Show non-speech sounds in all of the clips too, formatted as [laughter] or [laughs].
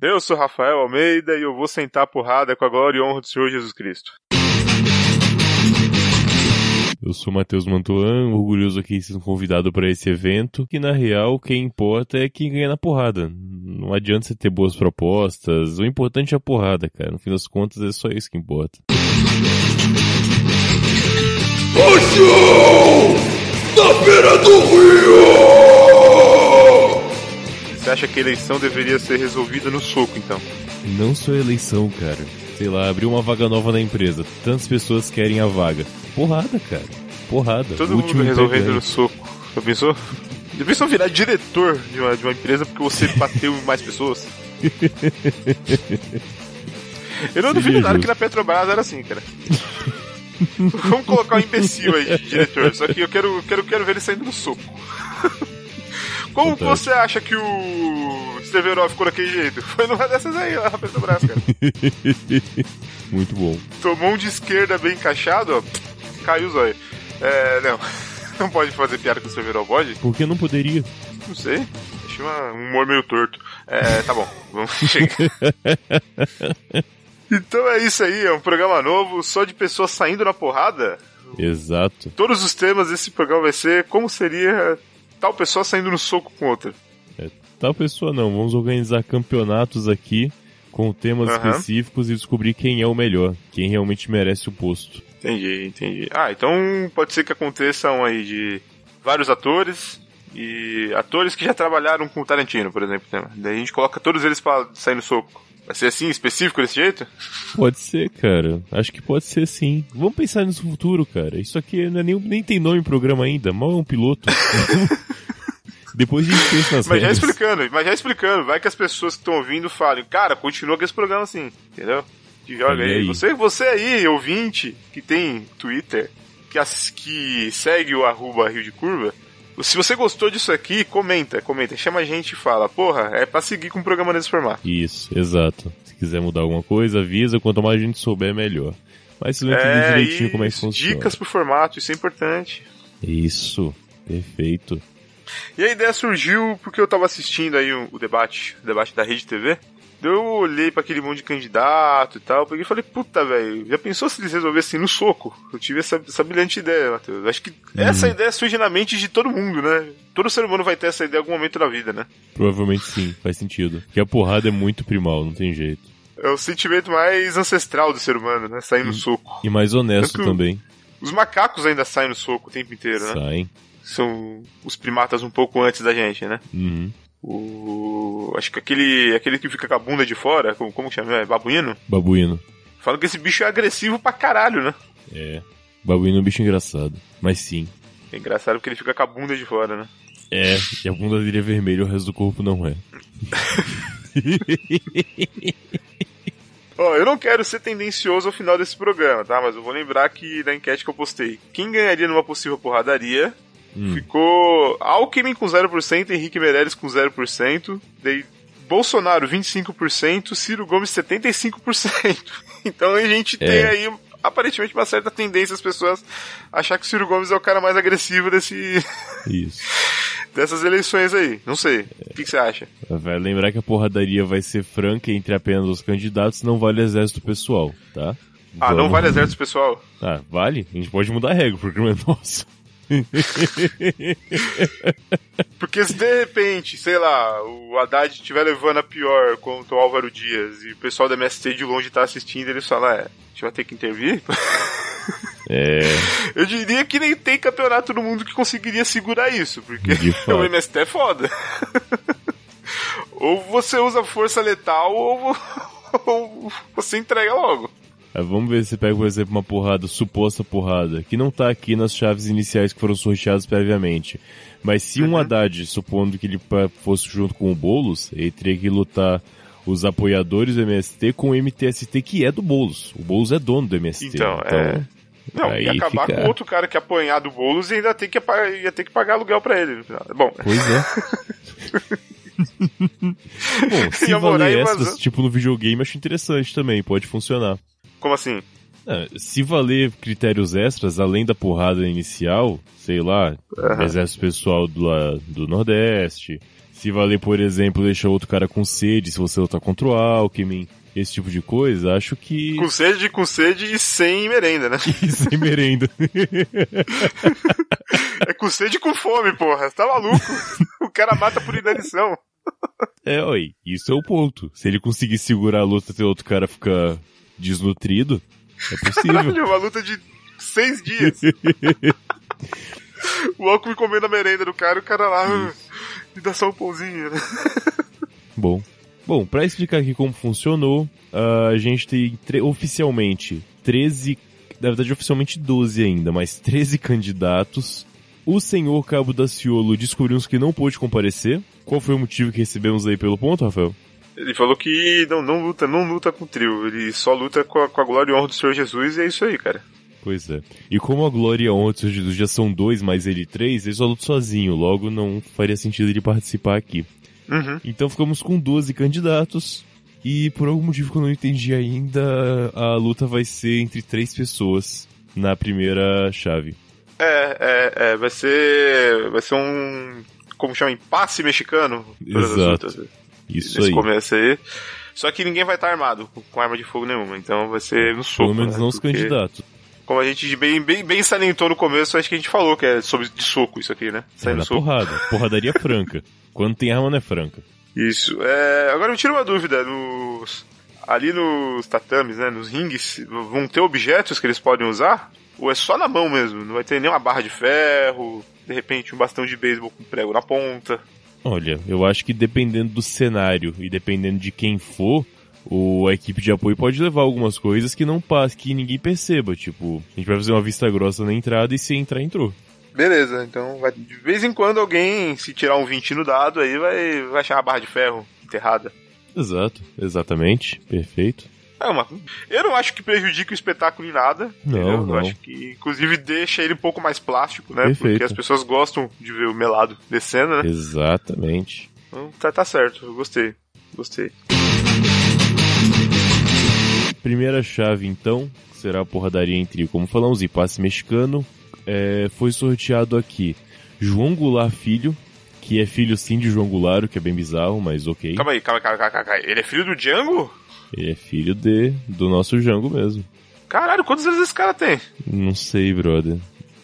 Eu sou Rafael Almeida e eu vou sentar a porrada com a glória e honra do Senhor Jesus Cristo. Eu sou Matheus Mantuan, orgulhoso aqui de ser convidado para esse evento, que na real quem importa é quem ganha na porrada. Não adianta você ter boas propostas, o importante é a porrada, cara. No fim das contas é só isso que importa. O show da Feira do Rio! Você acha que a eleição deveria ser resolvida no soco, então? Não só eleição, cara. Sei lá, abriu uma vaga nova na empresa. Tantas pessoas querem a vaga. Porrada, cara. Porrada. Todo mundo resolvendo no soco. Já pensou? Já pensou virar diretor de uma, de uma empresa porque você [laughs] bateu mais pessoas? Eu não duvido nada que na Petrobras era assim, cara. Vamos colocar um imbecil aí diretor, só que eu quero, quero, quero ver ele saindo no soco. [laughs] Como você acha que o Steverov ficou daquele jeito? Foi numa dessas aí, lá na Petrobras, cara. [laughs] Muito bom. Tomou um de esquerda bem encaixado, ó, caiu o zóio. É, não. [laughs] Não pode fazer piada com o Steverov, pode? Por que não poderia? Não sei. Achei um humor meio torto. É, tá bom. [laughs] Vamos chegar. Então é isso aí, é um programa novo só de pessoas saindo na porrada. Exato. Todos os temas desse programa vai ser como seria tal pessoa saindo no soco com outra. É, tal pessoa não, vamos organizar campeonatos aqui com temas uhum. específicos e descobrir quem é o melhor, quem realmente merece o posto. Entendi, entendi. Ah, então pode ser que aconteçam aí de vários atores e atores que já trabalharam com o Tarantino, por exemplo. Né? Daí a gente coloca todos eles para sair no soco. Vai ser assim, específico desse jeito? Pode ser, cara. Acho que pode ser sim. Vamos pensar nisso no futuro, cara. Isso aqui não é nem, nem tem nome em programa ainda. Mal é um piloto. [laughs] Depois a gente pensa nas Mas regras. já explicando, mas já explicando. Vai que as pessoas que estão ouvindo falem, cara, continua com esse programa assim, entendeu? Que joga aí. aí. Você, você aí, ouvinte, que tem Twitter, que, que segue o arroba Rio de Curva, se você gostou disso aqui, comenta, comenta. Chama a gente e fala, porra, é pra seguir com o programa nesse formato. Isso, exato. Se quiser mudar alguma coisa, avisa. Quanto mais a gente souber, melhor. Mas se não entender é, direitinho como é que funciona. Dicas pro formato, isso é importante. Isso, perfeito. E a ideia surgiu porque eu tava assistindo aí o, o debate, o debate da Rede TV. Eu olhei para aquele monte de candidato e tal, peguei e falei, puta, velho, já pensou se eles resolvessem no soco? Eu tive essa, essa brilhante ideia, Matheus. Acho que uhum. essa ideia surge na mente de todo mundo, né? Todo ser humano vai ter essa ideia em algum momento da vida, né? Provavelmente sim, faz sentido. Porque a porrada é muito primal, não tem jeito. É o sentimento mais ancestral do ser humano, né? Sair no soco. E mais honesto também. Os macacos ainda saem no soco o tempo inteiro, né? Saem. São os primatas um pouco antes da gente, né? Uhum. O. Acho que aquele. aquele que fica com a bunda de fora, como, como chama? É babuíno? Babuíno. Falam que esse bicho é agressivo pra caralho, né? É. Babuíno é um bicho engraçado. Mas sim. É engraçado porque ele fica com a bunda de fora, né? É, e a bunda dele é vermelha, o resto do corpo não é. [laughs] Ó, oh, eu não quero ser tendencioso ao final desse programa, tá? Mas eu vou lembrar que na enquete que eu postei, quem ganharia numa possível porradaria Hum. Ficou Alckmin com 0%, Henrique Meirelles com 0%, daí Bolsonaro 25%, Ciro Gomes 75%. [laughs] Então a gente é. tem aí aparentemente uma certa tendência as pessoas achar que o Ciro Gomes é o cara mais agressivo desse [laughs] Isso. dessas eleições aí. Não sei. É. O que, que, você acha? Vai lembrar que a porradaria vai ser franca entre apenas os candidatos, não vale exército pessoal, tá? Ah, Vamos... não vale exército pessoal? Ah, vale? A gente pode mudar a regra, porque não é [laughs] nosso. [laughs] Porque se de repente, sei lá, o Haddad estiver levando a pior contra o Álvaro Dias e o pessoal da MST de longe tá assistindo, eles falam, é, a gente vai ter que intervir? [laughs] É. Eu diria que nem tem campeonato no mundo que conseguiria segurar isso, porque [laughs] o MST é foda. ou você usa força letal ou, ou você entrega logo. É, vamos ver se pega, por exemplo, uma porrada, suposta porrada, que não tá aqui nas chaves iniciais que foram sorteadas previamente. Mas se um uhum. Haddad, supondo que ele fosse junto com o Boulos, ele teria que lutar os apoiadores do MST com o MTST, que é do Boulos. O Boulos é dono do MST. Então, então é... Não, ia acabar fica... com outro cara que apanhar do Boulos e ainda tem que, ia ter que pagar aluguel pra ele. Bom. Pois é. [laughs] Bom, se valer essas, tipo no videogame, acho interessante também, pode funcionar. Como assim? É, se valer critérios extras, além da porrada inicial, sei lá, uhum. exército pessoal do, do Nordeste, Se valer, por exemplo, deixar outro cara com sede, se você lutar contra o Alckmin, esse tipo de coisa, acho que. Com sede, com sede e sem merenda, né? [laughs] E sem merenda. é com sede e com fome, porra. Você tá maluco? [laughs] o cara mata por inanição. É, oi, isso é o ponto. Se ele conseguir segurar a luta até o outro cara ficar desnutrido, é possível. [laughs] Caralho, uma luta de seis dias. [laughs] o Alckmin comendo a merenda do cara e o cara lá. Me dá só um pãozinho, né? [laughs] Bom. Bom, para explicar aqui como funcionou, a gente tem oficialmente 13, na verdade oficialmente 12 ainda, mas 13 candidatos. O senhor Cabo da Ciolo descobrimos que não pôde comparecer. Qual foi o motivo que recebemos aí pelo ponto, Rafael? Ele falou que não, não luta, não luta com o trio, ele só luta com a, com a glória e honra do Senhor Jesus e é isso aí, cara. Pois é. E como a glória e a honra do Senhor Jesus já são dois, mais ele três, ele só luta sozinho, logo não faria sentido ele participar aqui. Uhum. Então ficamos com 12 candidatos. E por algum motivo que eu não entendi ainda, a luta vai ser entre três pessoas na primeira chave. É, é, é vai ser. Vai ser um. Como chama? Impasse mexicano? Exato. Isso nesse aí. começo aí. Só que ninguém vai estar armado com arma de fogo nenhuma, então vai ser no soco. Pelo menos né? não os candidatos. Como a gente bem, bem, bem salientou no começo, acho que a gente falou que é sobre de soco isso aqui, né? É no na soco. porrada. Porradaria franca. [laughs] Quando tem arma não é franca. Isso. É, agora me tira uma dúvida. Nos, ali nos tatames, né? Nos rings, vão ter objetos que eles podem usar? Ou é só na mão mesmo? Não vai ter nenhuma barra de ferro, de repente um bastão de beisebol com prego na ponta. Olha, eu acho que dependendo do cenário e dependendo de quem for, o, a equipe de apoio pode levar algumas coisas que não passe, que ninguém perceba. Tipo, a gente vai fazer uma vista grossa na entrada e se entrar, entrou. Beleza, então vai, de vez em quando alguém, se tirar um 20 no dado, aí vai, vai achar uma barra de ferro enterrada. Exato, exatamente, perfeito. É uma, eu não acho que prejudique o espetáculo em nada. Não, entendeu? não. Eu acho que, inclusive, deixa ele um pouco mais plástico, né? Perfeito. Porque as pessoas gostam de ver o melado descendo, né? Exatamente. Então tá, tá certo, eu gostei. Gostei. Primeira chave, então, será a porradaria entre, como falamos, e passe mexicano. É, foi sorteado aqui João Goulart Filho, que é filho sim de João Goulart, o que é bem bizarro, mas ok. Calma aí, calma, calma, calma, calma. calma. Ele é filho do Django? Ele é filho de do nosso Django mesmo. Caralho, quantos anos esse cara tem? Não sei, brother.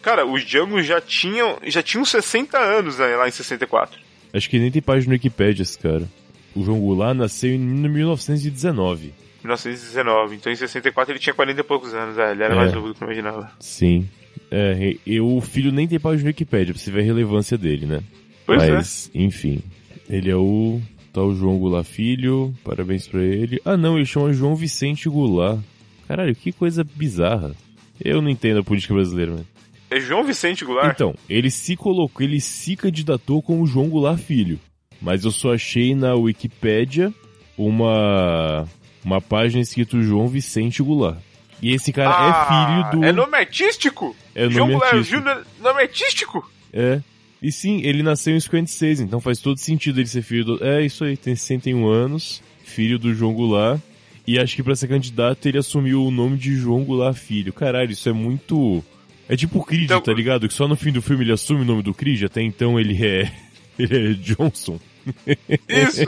Cara, os Django já tinham, já tinham 60 anos né, lá em 64. Acho que nem tem página no Wikipedia esse cara. O João Goulart nasceu em 1919. 1919. Então em 64 ele tinha 40 e poucos anos. É, ele era É. mais novo do que eu imaginava. Sim. É, e, o filho nem tem página no Wikipedia, pra você ver a relevância dele, né? Pois é. Mas, enfim. Ele é o tal João Goulart Filho, parabéns pra ele. Ah não, ele chama João Vicente Goulart. Caralho, que coisa bizarra. Eu não entendo a política brasileira, mano. É João Vicente Goulart? Então, ele se colocou, ele se candidatou como João Goulart Filho. Mas eu só achei na Wikipédia uma uma página escrito João Vicente Goulart. E esse cara Ah, é filho do É nome artístico? É João nome Goulart artístico. Júnior, nome artístico? É. E sim, ele nasceu em 56, então faz todo sentido ele ser filho do. É, isso aí, tem 61 anos, filho do João Goulart. E acho que pra ser candidato ele assumiu o nome de João Goulart Filho. Caralho, isso é muito. É tipo o Creed, Então- tá ligado? Que só no fim do filme ele assume o nome do Creed, até então ele é. [laughs] Ele é Johnson. Isso.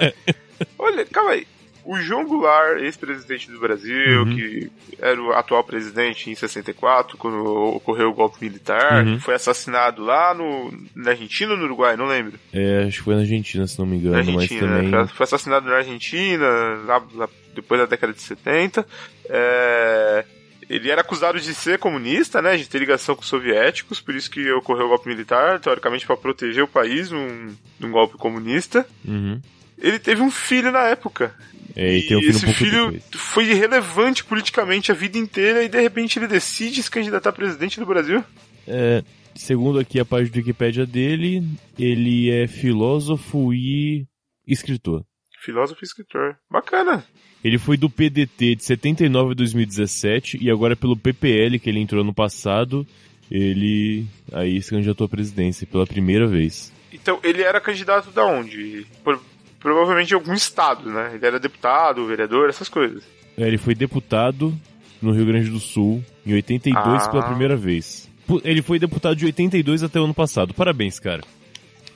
[laughs] Olha, calma aí. O João Goulart, ex-presidente do Brasil, Uhum. que era o atual presidente em 64, quando ocorreu o golpe militar, Uhum. foi assassinado lá no, na Argentina ou no Uruguai, não lembro. É, acho que foi na Argentina, se não me engano, Na mas Argentina, também. né? Foi assassinado na Argentina, lá, lá depois da década de 70. É, Ele era acusado de ser comunista, né? De ter ligação com os soviéticos, por isso que ocorreu o golpe militar, teoricamente para proteger o país num, num golpe comunista. Uhum. Ele teve um filho na época. É, e tem um filho um esse pouco filho depois. foi irrelevante politicamente a vida inteira e de repente ele decide se candidatar a presidente do Brasil. É, segundo aqui a página do Wikipédia dele, ele é filósofo e escritor. Filósofo e escritor. Bacana. Ele foi do PDT de 79 a 2017 e agora pelo PPL que ele entrou no passado, ele aí se candidatou à presidência pela primeira vez. Então, ele era candidato da onde? Por- provavelmente de algum estado, né? Ele era deputado, vereador, essas coisas. É, Ele foi deputado no Rio Grande do Sul em 82 Ah. pela primeira vez. Ele foi deputado de 82 até o ano passado. Parabéns, cara.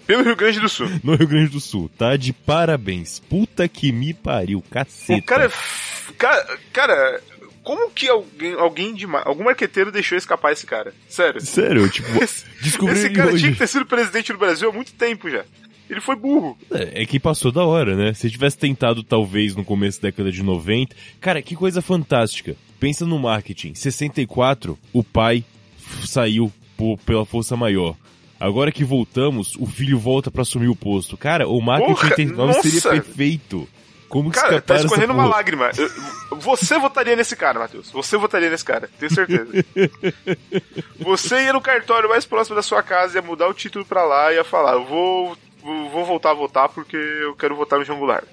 Pelo Rio Grande do Sul. [laughs] No Rio Grande do Sul. Tá de parabéns. Puta que me pariu, caceta. O cara é. Cara, cara como que alguém, alguém de algum marqueteiro deixou escapar esse cara? Sério. Sério, tipo, [laughs] descobri Esse cara hoje. tinha que ter sido presidente do Brasil há muito tempo já. Ele foi burro. É, é, que passou da hora, né? Se tivesse tentado, talvez, no começo da década de 90. Cara, que coisa fantástica. Pensa no marketing. 64, o pai saiu por, pela força maior. Agora que voltamos, o filho volta para assumir o posto. Cara, o marketing Porra, 89 seria perfeito. Como que cara, tá escorrendo uma lágrima. você votaria nesse cara, Matheus. Você votaria nesse cara, tenho certeza. [laughs] você ia no cartório mais próximo da sua casa, ia mudar o título pra lá ia falar: eu vou, vou voltar a votar porque eu quero votar no João Goulart.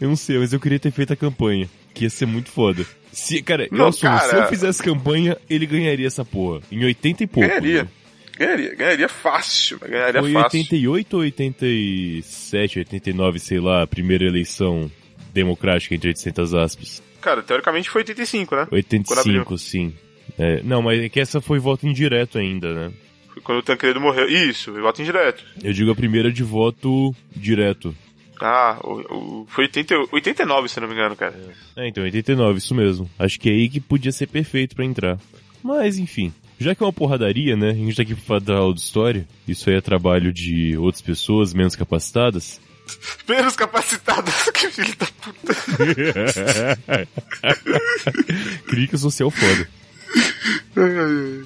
Eu não sei, mas eu queria ter feito a campanha. Que ia ser muito foda. Se, cara, não, eu assumo, cara... se eu fizesse campanha, ele ganharia essa porra. Em 80 e pouco. Ganharia. Né? Ganharia, ganharia fácil, ganharia Foi fácil. 88 ou 87, 89, sei lá, a primeira eleição democrática entre 800 aspas. Cara, teoricamente foi 85, né? 85, sim. É, não, mas é que essa foi voto indireto ainda, né? Quando o Tancredo morreu. Isso, voto indireto. Eu digo a primeira de voto direto. Ah, o, o, foi 80, 89, se não me engano, cara. É, então, 89, isso mesmo. Acho que é aí que podia ser perfeito para entrar. Mas, enfim. Já que é uma porradaria, né? A gente tá aqui pra dar aula de história. Isso aí é trabalho de outras pessoas menos capacitadas. [laughs] Menos capacitadas, [laughs] que filho da puta. [laughs] Crítica social foda.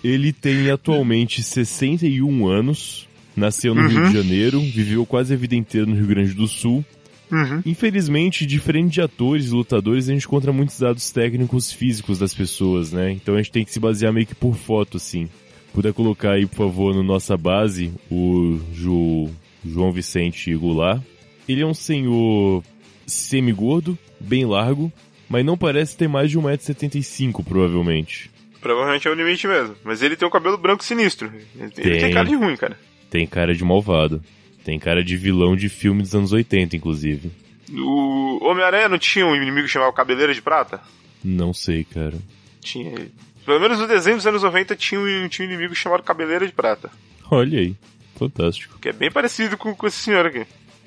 Ele tem atualmente 61 anos, nasceu no uhum. Rio de Janeiro, viveu quase a vida inteira no Rio Grande do Sul Uhum. Infelizmente, diferente de atores e lutadores, a gente encontra muitos dados técnicos físicos das pessoas, né? Então a gente tem que se basear meio que por foto, assim. Puder colocar aí, por favor, no nossa base, o Ju, João Vicente Goulart. Ele é um senhor semi-gordo, bem largo, mas não parece ter mais de 1,75m, provavelmente. Provavelmente é o limite mesmo. Mas ele tem o cabelo branco sinistro. Ele tem, tem cara de ruim, cara. Tem cara de malvado. Tem cara de vilão de filme dos anos 80, inclusive. O Homem-Aranha não tinha um inimigo chamado Cabeleira de Prata? Não sei, cara. Tinha. Pelo menos no desenho dos anos 90 tinha um, tinha um inimigo chamado Cabeleira de Prata. Olha aí. Fantástico. Que é bem parecido com, com esse senhor aqui.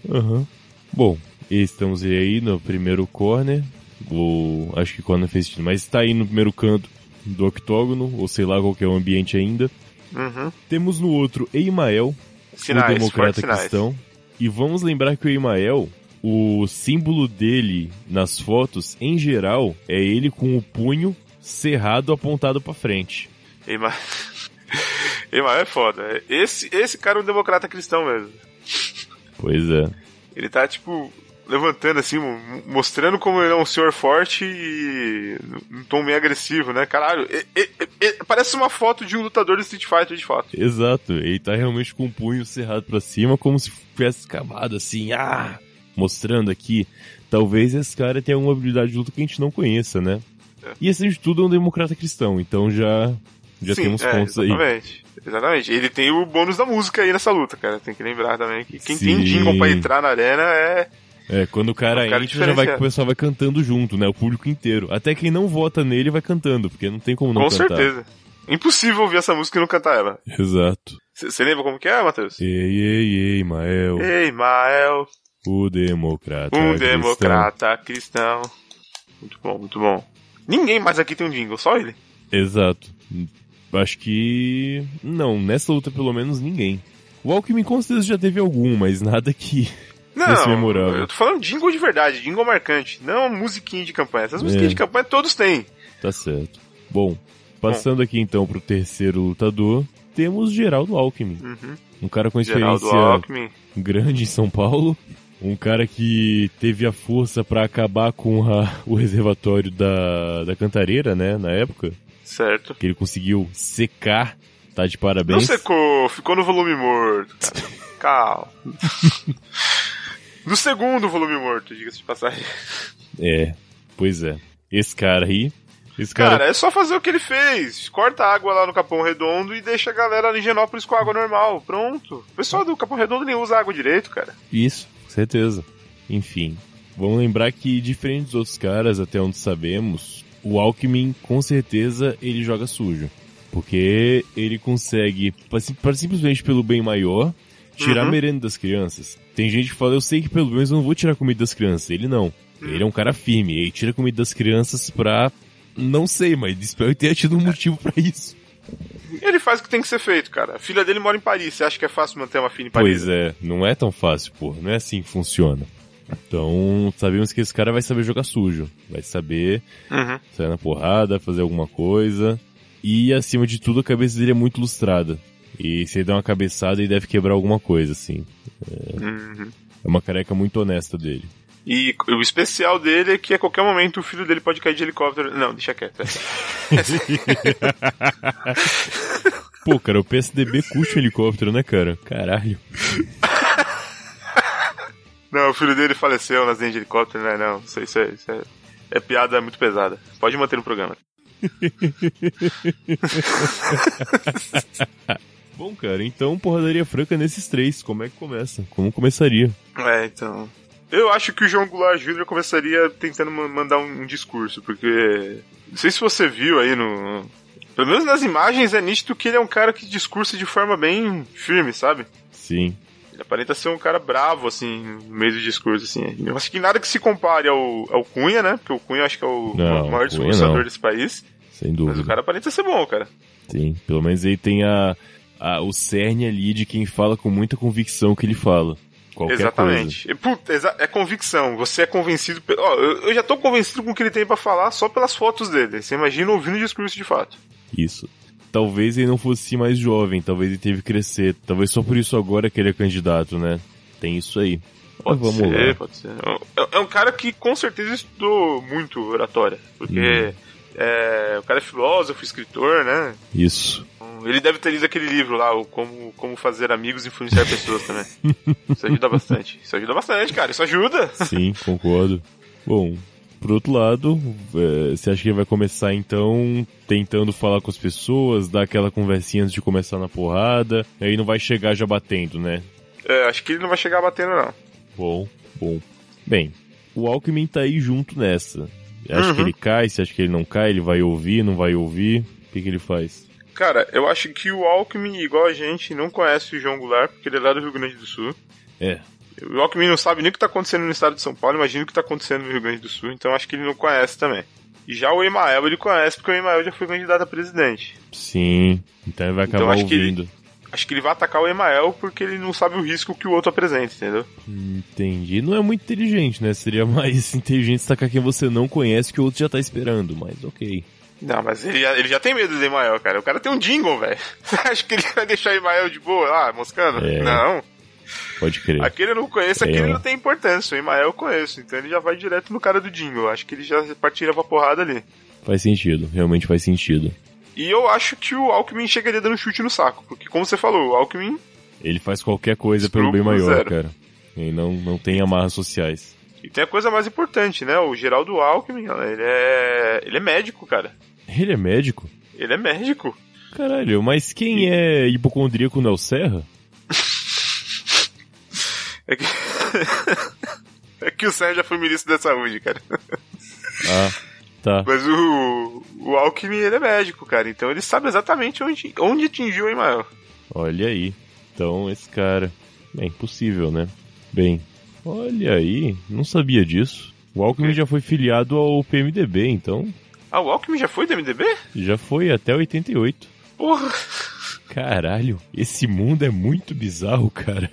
Aham. Uhum. Bom, estamos aí no primeiro corner. O, acho que corner fez sentido, mas está aí no primeiro canto do octógono, ou sei lá qual é o ambiente ainda. Uhum. Temos no outro Eimael, sinais, o democrata cristão. E vamos lembrar que o Emael, o símbolo dele nas fotos, em geral, é ele com o punho cerrado apontado para frente. Emael... [laughs] Emael é foda. Esse, esse cara é um democrata cristão mesmo. Pois é. Ele tá, tipo, levantando assim, mostrando como ele é um senhor forte e um tom meio agressivo, né? Caralho, parece uma foto de um lutador de Street Fighter de fato. Exato, ele tá realmente com o punho cerrado para cima, como se tivesse cavado assim, ah, mostrando aqui. Talvez esse cara tenha alguma habilidade de luta que a gente não conheça, né? É. E acima de tudo é um democrata cristão, então já já Sim, temos é, pontos exatamente, aí. Exatamente. Ele tem o bônus da música aí nessa luta, cara. Tem que lembrar também que quem Sim. tem jingle pra entrar na arena é é, quando o cara, o cara entra, já vai, o pessoal vai cantando junto, né? O público inteiro. Até quem não vota nele vai cantando, porque não tem como não Com cantar. Com certeza. Impossível ouvir essa música e não cantar ela. Exato. Você lembra como que é, Matheus? Ei, ei, ei, Mael. Ei, Mael. O democrata O democrata cristão. Muito bom, muito bom. Ninguém mais aqui tem um jingle, só ele. Exato. Acho que... Não, nessa luta pelo menos ninguém. O Alckmin com certeza já teve algum, mas nada que não, eu tô falando jingle de verdade, jingle marcante, não musiquinha de campanha. Essas musiquinhas é. de campanha todos têm. Tá certo. Bom, passando Bom. aqui então pro terceiro lutador, temos Geraldo Alckmin. Uhum. Um cara com experiência grande em São Paulo. Um cara que teve a força para acabar com a, o reservatório da, da Cantareira, né, na época. Certo. Que ele conseguiu secar, tá de parabéns. Não secou, ficou no volume morto, cara. [laughs] Calma. Do segundo volume morto, diga-se de passagem. É, pois é. Esse cara aí. Esse cara... cara, é só fazer o que ele fez. Corta a água lá no Capão Redondo e deixa a galera ali em Genópolis com água normal. Pronto. O pessoal do Capão Redondo nem usa água direito, cara. Isso, certeza. Enfim. Vamos lembrar que, diferente dos outros caras, até onde sabemos, o Alckmin, com certeza, ele joga sujo. Porque ele consegue, simplesmente pelo bem maior, Tirar Uhum. a merenda das crianças. Tem gente que fala, eu sei que pelo menos eu não vou tirar comida das crianças. Ele não. Ele é um cara firme. Ele tira comida das crianças pra. Não sei, mas espero ter tido um motivo pra isso. Ele faz o que tem que ser feito, cara. A filha dele mora em Paris. Você acha que é fácil manter uma filha em Paris? Pois é, não é tão fácil, pô. Não é assim que funciona. Então, sabemos que esse cara vai saber jogar sujo. Vai saber Uhum. sair na porrada, fazer alguma coisa. E, acima de tudo, a cabeça dele é muito lustrada. E se ele der uma cabeçada, ele deve quebrar alguma coisa, assim. Uhum. É uma careca muito honesta dele. E o especial dele é que a qualquer momento o filho dele pode cair de helicóptero. Não, deixa quieto. é. [laughs] [laughs] Pô, cara, o PSDB curte o helicóptero, né, cara? Caralho. Não, o filho dele faleceu nas linhas de helicóptero, né? Não, isso, isso, é, isso é, é piada muito pesada. Pode manter no programa. [laughs] Bom, cara, então porradaria franca nesses três. Como é que começa? Como começaria? É, então. Eu acho que o João Goulart Jr. começaria tentando ma- mandar um, um discurso, porque. Não sei se você viu aí no. Pelo menos nas imagens é nítido que ele é um cara que discursa de forma bem firme, sabe? Sim. Ele aparenta ser um cara bravo, assim, no meio do discurso, assim. Eu acho que nada que se compare ao, ao Cunha, né? Porque o Cunha acho que é o Não, maior discursador desse país. Sem Mas dúvida. o cara aparenta ser bom, cara. Sim. Pelo menos ele tem a, a- o cerne ali de quem fala com muita convicção que ele fala. Qualquer coisa. Exatamente. E, puta, exa- é convicção. Você é convencido. pe- Ó, eu, eu já tô convencido com o que ele tem pra falar só pelas fotos dele. Você imagina ouvindo o discurso de fato. Isso. Talvez ele não fosse mais jovem, talvez ele teve que crescer. Talvez só por isso agora que ele é candidato, né? Tem isso aí. Mas Pode vamos ser, lá. pode ser. É, é um cara que com certeza estudou muito oratória. Porque Hum. É, o cara é filósofo, escritor, né? Isso. Ele deve ter lido aquele livro lá, o Como, Como Fazer Amigos e Influenciar Pessoas também. Isso ajuda bastante. Isso ajuda bastante, cara. Isso ajuda. Sim, concordo. Bom, por outro lado, é, você acha que ele vai começar então tentando falar com as pessoas, dar aquela conversinha antes de começar na porrada, e aí não vai chegar já batendo, né? É, acho que ele não vai chegar batendo, não. Bom, bom. Bem, o Alckmin tá aí junto nessa. Acha Uhum. que ele cai, você acha que ele não cai, ele vai ouvir, não vai ouvir? O que, que ele faz? Cara, eu acho que o Alckmin, igual a gente, não conhece o João Goulart, porque ele é lá do Rio Grande do Sul. É, O Alckmin não sabe nem o que tá acontecendo no estado de São Paulo, imagina o que tá acontecendo no Rio Grande do Sul, então acho que ele não conhece também. E já o Emael ele conhece, porque o Emael já foi candidato a presidente. sim. Então ele vai Então acabar acho que ele- ouvindo. Acho que ele vai atacar o Emael porque ele não sabe o risco que o outro apresenta, entendeu? Entendi. Não é muito inteligente, né? Seria mais [laughs] inteligente destacar quem você não conhece que o outro já tá esperando, mas ok. Não, mas ele, já- ele já tem medo do Emael, cara. O cara tem um jingle, velho. [laughs] Você acha que ele vai deixar o Emael de boa lá, moscando? É. Não. Pode crer. Aquele eu não conheço, É. aquele não tem importância. O Emael eu conheço, então ele já vai direto no cara do jingle. Acho que ele já partira pra porrada ali. Faz sentido, realmente faz sentido. E eu acho que o Alckmin chegaria dando chute no saco. Porque, como você falou, o Alckmin Ele faz qualquer coisa pelo bem maior, zero. cara. Ele não, não tem amarras sociais. E tem a coisa mais importante, né? O Geraldo Alckmin, ele é. Ele é médico, cara. Ele é médico? Ele é médico. Caralho, mas quem é hipocondríaco Nel Serra? [laughs] É que. [laughs] é que o Sam já foi ministro da saúde, cara. Ah, [laughs] tá. Mas o. O Alckmin, ele é médico, cara. Então ele sabe exatamente onde, onde atingiu o Emael. Olha aí. Então, esse cara. É impossível, né? Bem, olha aí. Não sabia disso. O Alckmin já foi filiado ao PMDB, então. Ah, o Alckmin já foi do MDB? Já foi até 88. Porra! Caralho, esse mundo é muito bizarro, cara.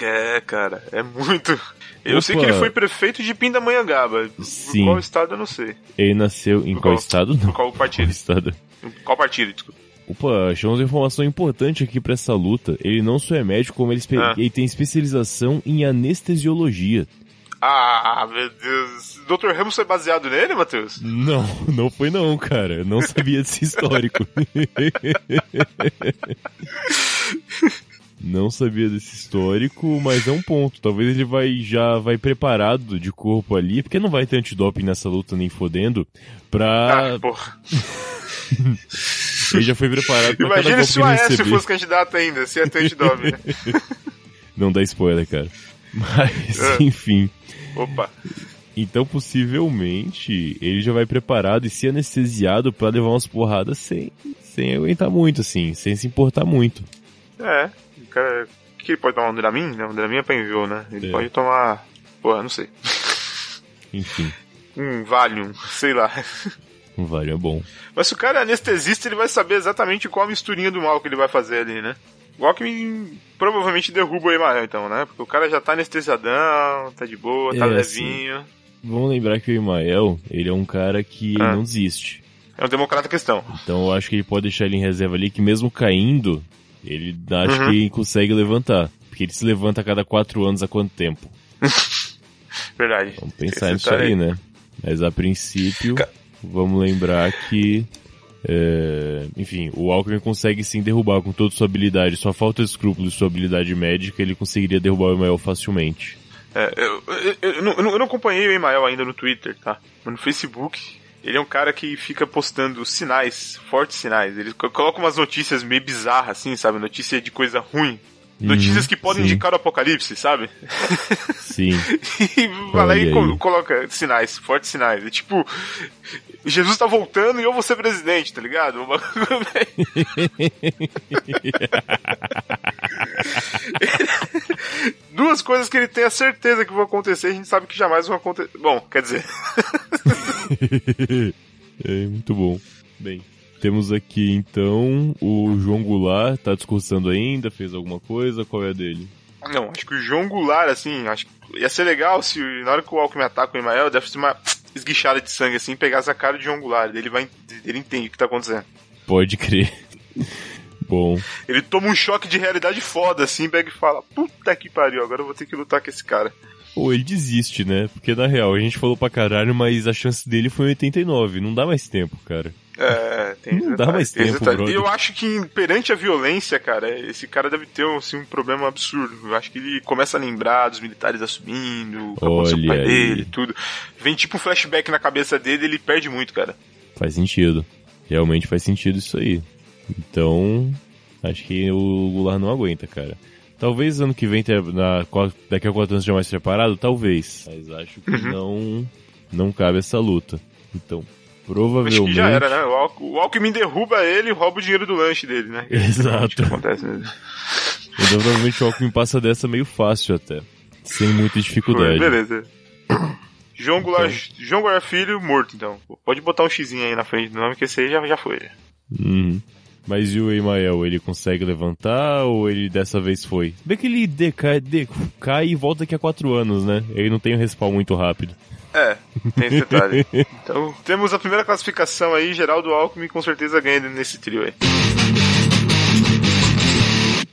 É, cara, é muito. Eu sei que Opa. ele foi prefeito de Pindamonhangaba. Sim. Por qual estado eu não sei. Ele nasceu em qual qual- estado? Não. qual Qual partido? estado? Qual partido, desculpa. Opa, achamos uma informação importante aqui pra essa luta. Ele não só é médico, como ele, espe- Ah. ele tem especialização em anestesiologia. Ah, meu Deus. Dr. Ramos foi baseado nele, Matheus? Não, não foi não, cara. Eu não sabia desse histórico. [laughs] [laughs] não sabia desse histórico, mas é um ponto. Talvez ele vai já vai preparado de corpo ali, porque não vai ter antidoping nessa luta nem fodendo, pra... Ah, porra. Ele já foi preparado pra Imagina se o Aécio fosse candidato ainda, se ia ter antidoping, né? [laughs] Não dá spoiler, cara. Mas, É. enfim. Opa. Então, possivelmente, ele já vai preparado e se anestesiado pra levar umas porradas sem, sem aguentar muito, assim, sem se importar muito. É. O cara que, que ele pode tomar? Um Dramin? Não, um Dramin é pra envio, né? Ele É. pode tomar. Porra, não sei. Enfim, [laughs] Um Valium, sei lá. um Valium é bom. Mas se o cara é anestesista, ele vai saber exatamente qual a misturinha do mal que ele vai fazer ali, né? O Alckmin provavelmente derruba o Emael, então, né? Porque o cara já tá anestesiadão, tá de boa, tá É, levinho. Vamos lembrar que o Imael, ele é um cara que Ah. não desiste. É um democrata questão. Então eu acho que ele pode deixar ele em reserva ali, que mesmo caindo, ele acho Uhum. que consegue levantar. Porque ele se levanta a cada quatro anos há quanto tempo? [laughs] Verdade. Vamos pensar nisso detalhe aí, né? Mas a princípio, Ca- vamos lembrar que. é, enfim, o Alckmin consegue sim derrubar com toda sua habilidade, só falta escrúpulo e sua habilidade médica, ele conseguiria derrubar o Emael facilmente. É, eu, eu- eu não- eu não acompanhei o Emael ainda no Twitter, tá? Mas no Facebook, ele é um cara que fica postando sinais, fortes sinais. Ele co- coloca umas notícias meio bizarras, assim, sabe? Notícia de coisa ruim. Notícias Uhum, que podem sim. indicar o apocalipse, sabe? Sim, [laughs] e vai lá e coloca sinais, fortes sinais. É tipo, Jesus tá voltando e eu vou ser presidente, tá ligado? Um [laughs] meio- [laughs] Duas coisas que ele tem a certeza que vão acontecer, a gente sabe que jamais vão acontecer. Bom, quer dizer, [laughs] é muito bom. Bem, temos aqui então o João Goulart, tá discursando ainda, fez alguma coisa, qual é a dele? Não, acho que o João Goulart, assim, acho que ia ser legal se na hora que o Alckmin ataca o Emael, deve ser uma esguichada de sangue, assim, pegasse a cara de João Goulart. Ele vai, ele entende o que tá acontecendo. Pode crer. Bom, Ele toma um choque de realidade foda, assim, pega e fala: Puta que pariu, agora eu vou ter que lutar com esse cara. ou ele desiste, né? Porque na real, a gente falou pra caralho, mas a chance dele foi em 89, não dá mais tempo, cara. É, tem Não dá mais tem tempo, brother. Eu acho que perante a violência, cara, esse cara deve ter assim, um problema absurdo. Eu acho que ele começa a lembrar dos militares assumindo, o pai aí. dele, tudo. Vem tipo um flashback na cabeça dele ele perde muito, cara. Faz sentido. Realmente faz sentido isso aí. Então, acho que o Goulart não aguenta, cara. Talvez ano que vem, na, daqui a quatro anos já mais preparado, talvez. Mas acho que Uhum. não, não cabe essa luta. Então, Acho provavelmente. que já era, né? O, Alck, o Alckmin derruba ele e rouba o dinheiro do lanche dele, né? [laughs] Exato. Que acontece, né? Então, provavelmente o Alckmin passa dessa meio fácil até. Sem muita dificuldade. Beleza. João Goulart, João Goulart Filho morto, então. Pode botar um xizinho aí na frente do nome, que esse aí já, já foi. Uhum. Mas e o Emael, ele consegue levantar ou ele dessa vez foi? Bem que ele decai, decai e volta daqui a quatro anos, né? Ele não tem um respawn muito rápido. É, tem esse detalhe. [laughs] então, temos a primeira classificação aí, Geraldo Alckmin com certeza ganha nesse trio aí.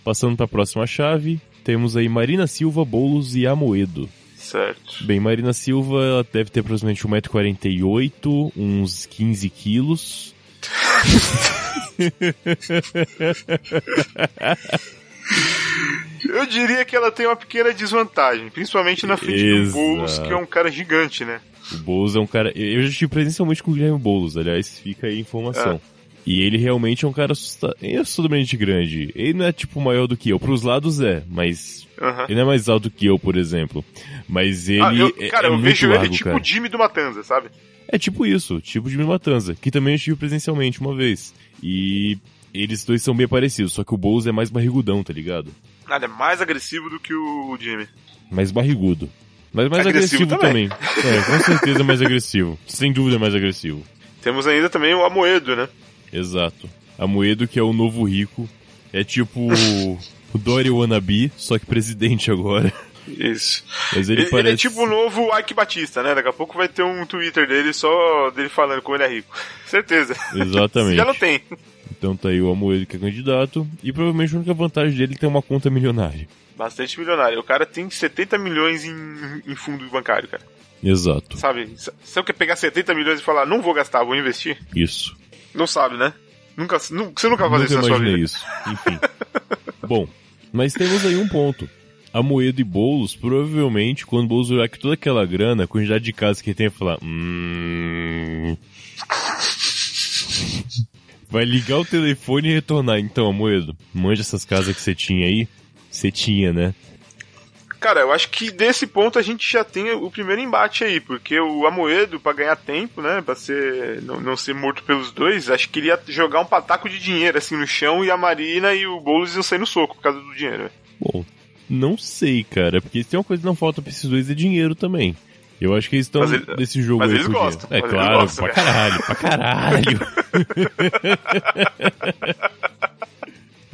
Passando para a próxima chave, temos aí Marina Silva, Boulos e Amoedo. Certo. Bem, Marina Silva ela deve ter aproximadamente 1,48m, uns 15 quilos. [laughs] [laughs] Eu diria que ela tem uma pequena desvantagem, principalmente na frente do Exato. Boulos, que é um cara gigante, né? O Boulos é um cara. Eu já estive presencialmente com o Guilherme Boulos, aliás, fica aí a informação. E ele realmente é um cara assusta- é assustadoramente grande. Ele não é tipo maior do que eu. Pros lados é, mas. Aham. Ele não é mais alto que eu, por exemplo. Mas ele. Ah, eu- é- cara, é eu vejo largo, ele tipo o Jimmy do Matanza, sabe? É tipo isso, tipo de Matanza, que também eu estive presencialmente uma vez. E eles dois são bem parecidos, só que o Boulos é mais barrigudão, tá ligado? Nada, é mais agressivo do que o Jimmy. Mais barrigudo. Mas mais Agressivo agressivo, também. também. É, com certeza mais agressivo. Sem dúvida mais agressivo. Temos ainda também o Amoedo, né? Exato. A Moedo, que é o novo rico, é tipo o [laughs] Dory Wannabe, só que presidente agora. Isso. Mas Ele, ele, ele parece... é tipo o novo Ike Batista, né? Daqui a pouco vai ter um Twitter dele só dele falando como ele é rico. [laughs] Certeza. Exatamente. Já não tem. Então tá aí o Amoedo que é candidato, e provavelmente a única vantagem dele é ter uma conta milionária. Bastante milionário. O cara tem 70 milhões em, em fundo bancário, cara. Exato. Sabe? Se você quer pegar 70 milhões e falar, não vou gastar, vou investir, Isso. não sabe, né? Nunca, nu- você nunca vai fazer Nunca isso na sua vida. isso. Enfim. Bom, mas temos aí um ponto. Amoedo e Boulos, provavelmente, quando o Boulos olhar que toda aquela grana, a quantidade de casas que ele tem, vai falar... Hum... Vai ligar o telefone e retornar. Então, Amoedo, manja essas casas que você tinha aí. Você tinha, né? Cara, eu acho que desse ponto a gente já tem o primeiro embate aí, porque o Amoedo, pra ganhar tempo, né, pra ser, não, não ser morto pelos dois, acho que ele ia jogar um pataco de dinheiro assim no chão e a Marina e o Boulos iam sair no soco por causa do dinheiro. Bom, Não sei, cara, porque se tem uma coisa que não falta pra esses dois é dinheiro também. Eu acho que eles estão ele- nesse jogo mas aí. eles gostam. É mas eles claro, gostam, pra cara. caralho, pra caralho. [laughs]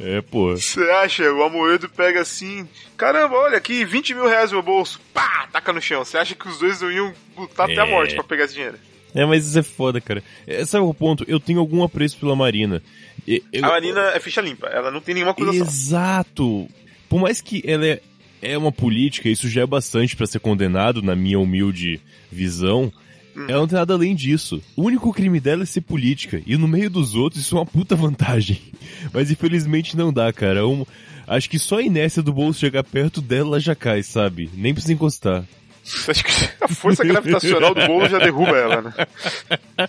é, pô. Você acha? O Amoedo pega assim. Caramba, olha aqui, 20 mil reais no meu bolso. Pá! Taca no chão. Você acha que os dois não iam lutar até a É. morte pra pegar esse dinheiro? É, mas isso é foda, cara. É, sabe o ponto? Eu tenho algum apreço pela Marina. Eu- A Marina é ficha limpa. Ela não tem nenhuma acusação. Exato. Por mais que ela é, é uma política, isso já é bastante pra ser condenado, na minha humilde visão. Ela não tem nada além disso. O único crime dela é ser política. E no meio dos outros, isso é uma puta [laughs] vantagem. Mas infelizmente não dá, cara. Um- acho que só a inércia do bolso chegar perto dela ela já cai, sabe? Nem precisa encostar. [laughs] Acha que a força gravitacional do bolo já derruba ela, né? [laughs]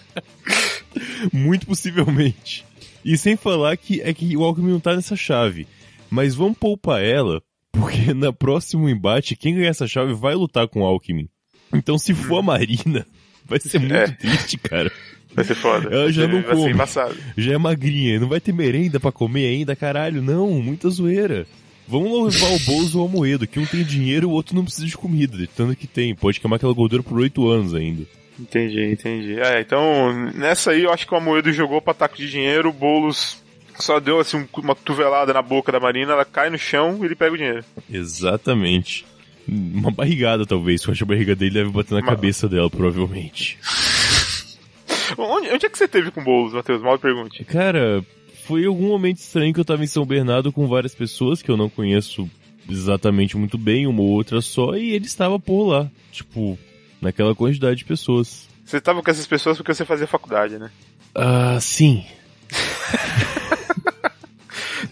Muito possivelmente. E sem falar que é que o Alckmin não tá nessa chave. Mas vamos poupar ela, porque [laughs] na próximo embate, quem ganhar essa chave vai lutar com o Alckmin. Então se for a Marina, [laughs] vai ser muito É. triste, cara. Vai ser foda. Ela já não Vai come. ser embaçado. Já é magrinha, não vai ter merenda pra comer ainda, caralho. Não, muita zoeira. Vamos levar o Bozo ao Moedo, que um tem dinheiro e o outro não precisa de comida, de tanto que tem. Pode queimar aquela gordura por oito anos ainda. Entendi, entendi. É, então, nessa aí eu acho que o Amoedo jogou pra ataque de dinheiro, o Boulos só deu assim um- uma cotovelada na boca da Marina, ela cai no chão e ele pega o dinheiro. Exatamente. Uma barrigada, talvez. Eu acho que a barriga dele deve bater na cabeça dela, provavelmente. [laughs] Onde, onde é que você teve com o Boulos, Matheus? Mal pergunte. Cara, foi algum momento estranho que eu tava em São Bernardo com várias pessoas que eu não conheço exatamente muito bem, uma ou outra só, e ele estava por lá. Tipo, naquela quantidade de pessoas. Você tava com essas pessoas porque você fazia faculdade, né? Ah, sim. [laughs]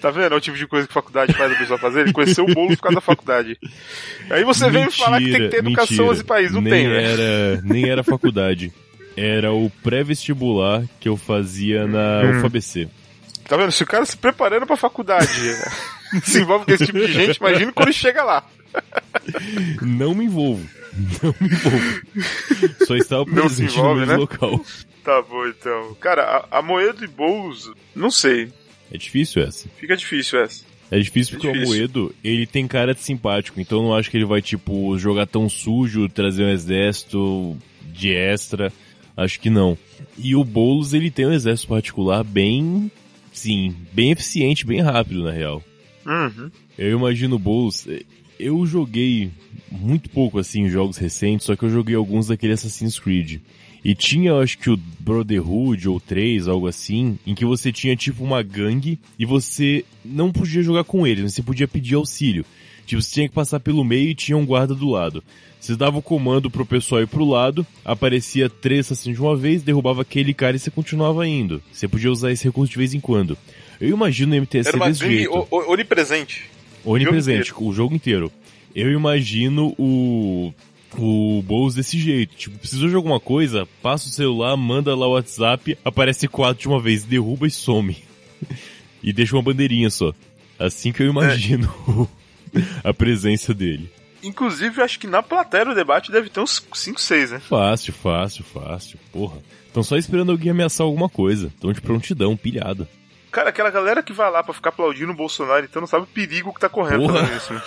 Tá vendo? É o tipo de coisa que faculdade faz a pessoa fazer. Ele conheceu o Boulos por causa da faculdade. Aí você vem me falar que tem que ter educação mentira. nesse país. Não nem tem, né? Era, nem era faculdade. Era o pré-vestibular que eu fazia na Hum. UFABC. Tá vendo? Se o cara se preparando pra faculdade [laughs] se envolve com esse tipo de gente, imagina quando chega lá. Não me envolvo. Não me envolvo. Só estava presente envolve, no né? mesmo local. Tá bom, então. Cara, a, a Moedo e Boulos, não sei. É difícil essa. Fica difícil essa. É difícil porque difícil. o Moedo, ele tem cara de simpático, então eu não acho que ele vai, tipo, jogar tão sujo, trazer um exército de extra. Acho que não. E o Boulos, ele tem um exército particular bem, sim, bem eficiente, bem rápido, na real. Uhum. Eu imagino o Boulos. Eu joguei muito pouco assim em jogos recentes, só que eu joguei alguns daquele Assassin's Creed. E tinha, acho que o Brotherhood ou 3, algo assim, em que você tinha tipo uma gangue e você não podia jogar com eles, mas você podia pedir auxílio. Tipo, você tinha que passar pelo meio e tinha um guarda do lado. Você dava o comando pro pessoal ir pro lado, aparecia três assassinos de uma vez, derrubava aquele cara e você continuava indo. Você podia usar esse recurso de vez em quando. Eu imagino o MTSC Era uma desse gangue jeito. o- o- onipresente. Onipresente, jogo o jogo inteiro. Eu imagino o. O Bowls desse jeito. Tipo, precisou de alguma coisa, passa o celular, manda lá o WhatsApp, aparece quatro de uma vez, derruba e some. [laughs] e deixa uma bandeirinha só. Assim que eu imagino [laughs] a presença dele. Inclusive, eu acho que na plateia do debate deve ter uns 5, 6, né? Fácil, fácil, fácil. Porra. Estão só esperando alguém ameaçar alguma coisa. Estão de prontidão, pilhada. Cara, aquela galera que vai lá pra ficar aplaudindo o Bolsonaro, então não sabe o perigo que tá correndo Porra. fazendo isso, né?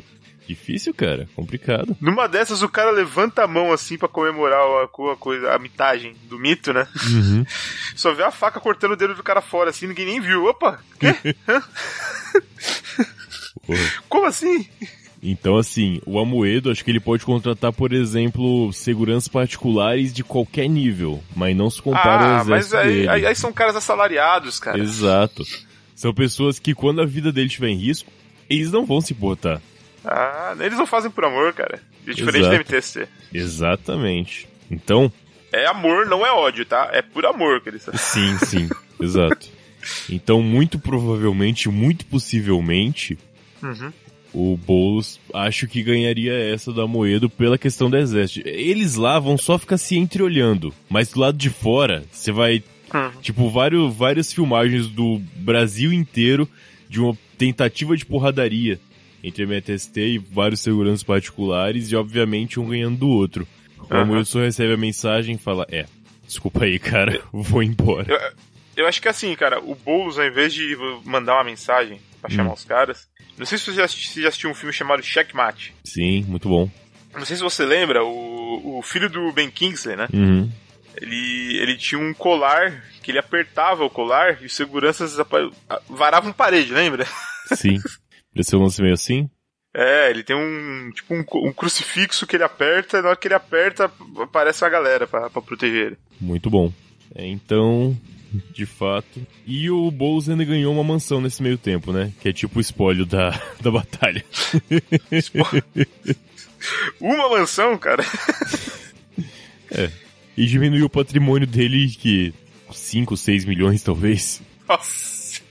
[laughs] Difícil, cara. Complicado. Numa dessas, o cara levanta a mão assim pra comemorar a, a coisa, a mitagem do mito, né? Uhum. [laughs] Só vê a faca cortando o dedo do cara fora, assim, ninguém nem viu. Opa, quê? [laughs] Como assim? Então, assim, o Amoedo, acho que ele pode contratar, por exemplo, seguranças particulares de qualquer nível, mas não se compara ao Ah, mas exército aí, dele. aí, aí são caras assalariados, cara. Exato. São pessoas que, quando a vida dele estiver em risco, eles não vão se importar. Ah, eles não fazem por amor, cara. É diferente Exato. da MTSC. Exatamente. Então, É amor, não é ódio, tá? É por amor que eles sim, sim, [laughs] exato. Então, muito provavelmente, muito possivelmente, Uhum. o Boulos acho que ganharia essa do Amoedo pela questão do exército. Eles lá vão só ficar se entreolhando, mas do lado de fora, você vai Uhum. Tipo, vários, várias filmagens do Brasil inteiro de uma tentativa de porradaria entre a MTST e vários seguranças particulares e, obviamente, um ganhando do outro. O só recebe a mensagem e fala, é, desculpa aí, cara, [laughs] vou embora. Eu, eu acho que assim, cara, o Boulos, ao invés de mandar uma mensagem pra chamar Hum. os caras, Não sei se você já, assistiu, já assistiu um filme chamado Checkmate. Sim, muito bom. Não sei se você lembra, o, o filho do Ben Kingsley, né? Uhum. Ele, ele tinha um colar que ele apertava o colar e os seguranças varavam parede, lembra? Sim. [laughs] Pareceu um lance meio assim? É, ele tem um tipo um, um crucifixo que ele aperta e na hora que ele aperta aparece a galera pra proteger ele. Muito bom. É, então, de fato. E o Boulos ainda ganhou uma mansão nesse meio tempo, né? Que é tipo o espólio da, [laughs] da batalha. [laughs] Uma mansão, cara. [laughs] E diminuiu o patrimônio dele, que 5, 6 milhões talvez. Nossa.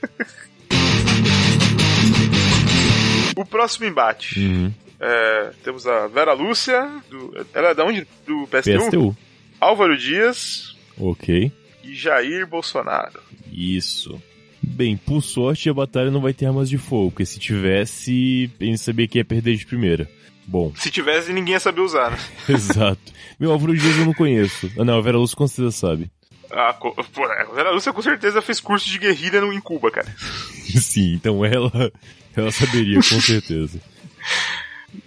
O próximo embate. Uhum. É, temos a Vera Lúcia, do, ela é da onde? Do PSTU? PSTU. Álvaro Dias Ok. e Jair Bolsonaro. Isso. Bem, por sorte a batalha não vai ter armas de fogo, porque se tivesse, a gente sabia que ia perder de primeira. Bom, Se tivesse, ninguém ia saber usar, né? [laughs] exato. Meu, Álvaro Dias eu não conheço. Ah, não, a Vera Lúcia com certeza sabe. A, co- pô, a Vera Lúcia com certeza fez curso de guerrilha em Cuba, cara. [laughs] Sim, então ela, ela saberia, com [laughs] certeza.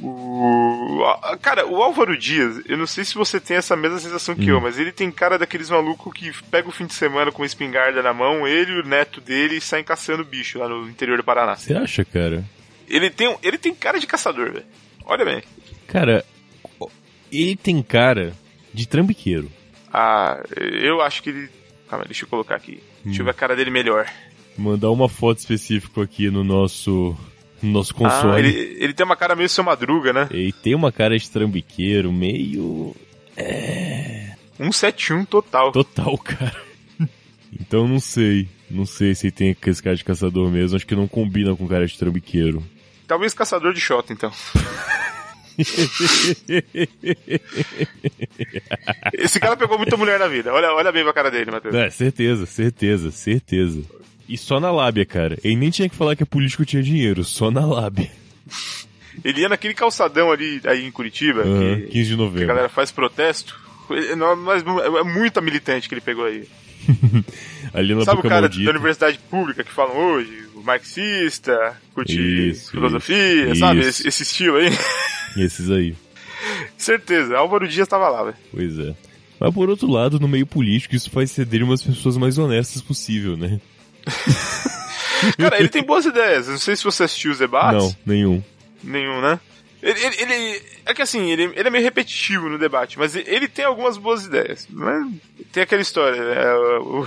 O... a- Cara, o Álvaro Dias, eu não sei se você tem essa mesma sensação que Hum. eu, mas ele tem cara daqueles malucos que pega o fim de semana com uma espingarda na mão, ele e o neto dele saem caçando bicho lá no interior do Paraná. Você acha, cara? Ele tem, ele tem cara de caçador, velho. Olha bem. Cara, ele tem cara de trambiqueiro. Ah, eu acho que ele. Calma, deixa eu colocar aqui. Deixa eu ver a cara dele melhor. Mandar uma foto específica aqui no nosso, no nosso Ah, console. ele, ele tem uma cara meio seu madruga, né? Ele tem uma cara de trambiqueiro, meio 171 total. total, cara. Então não sei. Não sei se ele tem esse cara de caçador mesmo. Acho que não combina com cara de trambiqueiro. Talvez caçador de shot, então. [laughs] Esse cara pegou muita mulher na vida. Olha, olha bem pra cara dele, Matheus. É, certeza, certeza, certeza. E só na lábia, cara. Ele nem tinha que falar que a político tinha dinheiro, só na lábia. Ele ia naquele calçadão ali aí em Curitiba, Aham, que, 15 de que a novembro. galera faz protesto. Ele- é muita militante que ele pegou aí. [laughs] Ali na Sabe o boca cara maldita. da universidade pública que falam hoje? O marxista, curte Isso, filosofia, isso, sabe? Esse, esse estilo aí. [laughs] Esses aí. Certeza, Álvaro Dias tava lá, velho. Pois é. Mas por outro lado, no meio político, isso faz dele umas pessoas mais honestas possível, né? [laughs] Cara, ele tem boas ideias. Não sei se você assistiu os debates. Não, nenhum. Nenhum, né? Ele, ele, ele- é que assim, ele, ele é meio repetitivo no debate, mas ele tem algumas boas ideias. Né? Tem aquela história, é, o,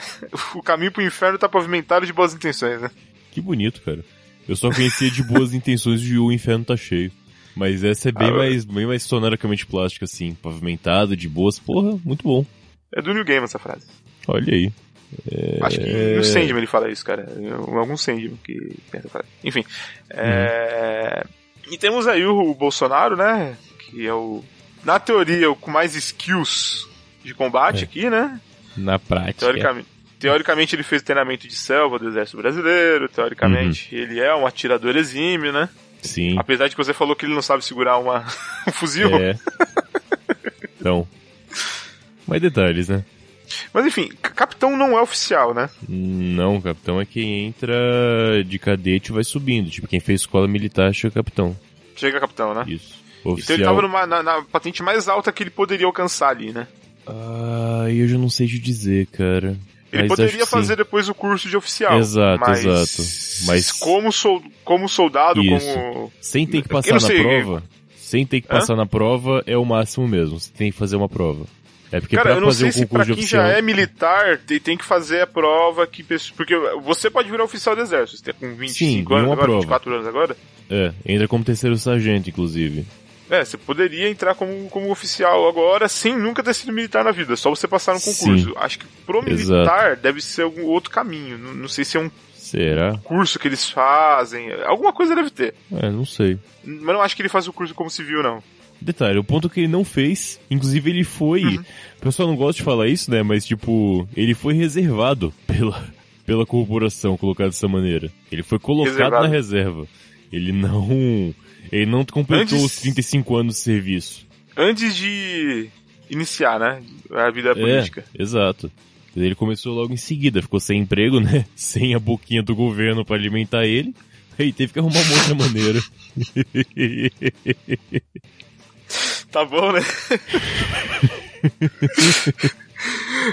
[laughs] o caminho pro inferno tá pavimentado de boas intenções, né? Que bonito, cara. Eu só conhecia de boas [laughs] intenções de o inferno tá cheio. Mas essa é bem Ah, mais, bem mais sonoricamente plástica, assim. Pavimentado, de boas. Porra, muito bom. É do New Game essa frase. Olha aí. Acho que no Sandman ele fala isso, cara. Algum Sandman que essa frase. Enfim. é, E temos aí o Bolsonaro, né? Que é o. Na teoria, o com mais skills de combate É. aqui, né? Na prática. Teoricamente, teoricamente ele fez treinamento de selva do exército brasileiro, teoricamente Uhum. ele é um atirador exímio, né? Sim. Apesar de que você falou que ele não sabe segurar uma, [laughs] um fuzil. É. Então. Mais detalhes, né? Mas enfim, capitão não é oficial, né? Não, capitão é quem entra de cadete e vai subindo. Tipo, quem fez escola militar chega capitão. Chega capitão, né? Isso. Então Oficial. ele tava numa, na, na patente mais alta que ele poderia alcançar ali, né? Ah, eu já não sei te dizer, cara. Ele Mas poderia que sim. fazer depois o curso de oficial. Exato, mas... exato. Mas- como, sol... como soldado, Isso. como. Sem ter que passar na sei. prova. Sem ter que Hã? passar na prova é o máximo mesmo. Você tem que fazer uma prova. É porque Cara, eu não fazer sei se pra quem oficial. já é militar tem, tem que fazer a prova que. Porque você pode virar oficial do exército. Você tem com 25 Sim, anos agora, prova. 24 anos agora. É, entra como terceiro sargento, inclusive. É, você poderia entrar como, como oficial agora sem nunca ter sido militar na vida, só você passar no concurso. Sim. Acho que pro Exato. militar deve ser algum outro caminho. Não, não sei se é um Será? curso que eles fazem. Alguma coisa deve ter. É, não sei. Mas não acho que ele faz o curso como civil, não. Detalhe, o ponto que ele não fez, inclusive ele foi. Uhum. O pessoal não gosta de falar isso, né? Mas tipo, ele foi reservado [laughs] pela, pela corporação, colocado dessa maneira. Ele foi colocado Reservado. na reserva. Ele não. Ele não completou Antes- os 35 anos de serviço. Antes de iniciar, né? A vida É, política. exato. Ele começou logo em seguida, ficou sem emprego, né? [laughs] Sem a boquinha do governo pra alimentar ele. Ei, teve que arrumar uma outra maneira. [laughs] tá bom, né? [laughs]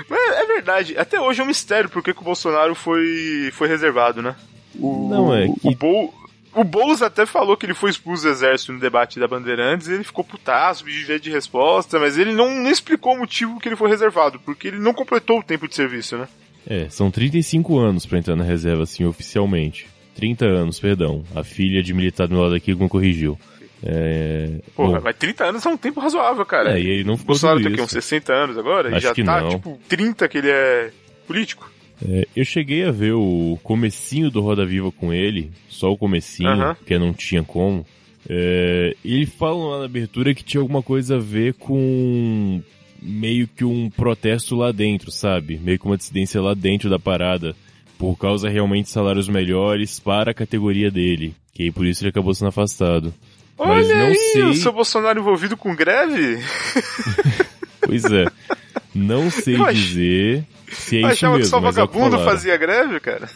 Mas é verdade, até hoje é um mistério porque que o Bolsonaro foi, foi reservado, né? O, Não, é que- O, Bol, o Boulos até falou que ele foi expulso do exército no debate da Bandeirantes, ele ficou putaço, pediu de resposta, mas ele não, não explicou o motivo que ele foi reservado, porque ele não completou o tempo de serviço, né? É, são 35 anos pra entrar na reserva, assim, oficialmente. 30 anos, perdão. A filha de militar do meu lado aqui me corrigiu. É... Porra, bom, mas 30 anos é um tempo razoável, cara. é, e ele não o ficou Bolsonaro tudo tem uns isso. 60 anos agora, e Acho já que tá, não. tipo, 30 que ele é político. É, eu cheguei a ver o comecinho do Roda Viva com ele, só o comecinho, Aham. porque não tinha como. É, e ele fala lá na abertura que tinha alguma coisa a ver com meio que um protesto lá dentro, sabe? Meio que uma dissidência lá dentro da parada, por causa realmente de salários melhores para a categoria dele, que aí por isso ele acabou sendo afastado. Mas Olha não aí, sei. o seu Bolsonaro envolvido com greve? [laughs] Pois é. Não sei Eu ach- dizer se é Eu isso achava que mesmo, só é vagabundo falaram. fazia greve, cara.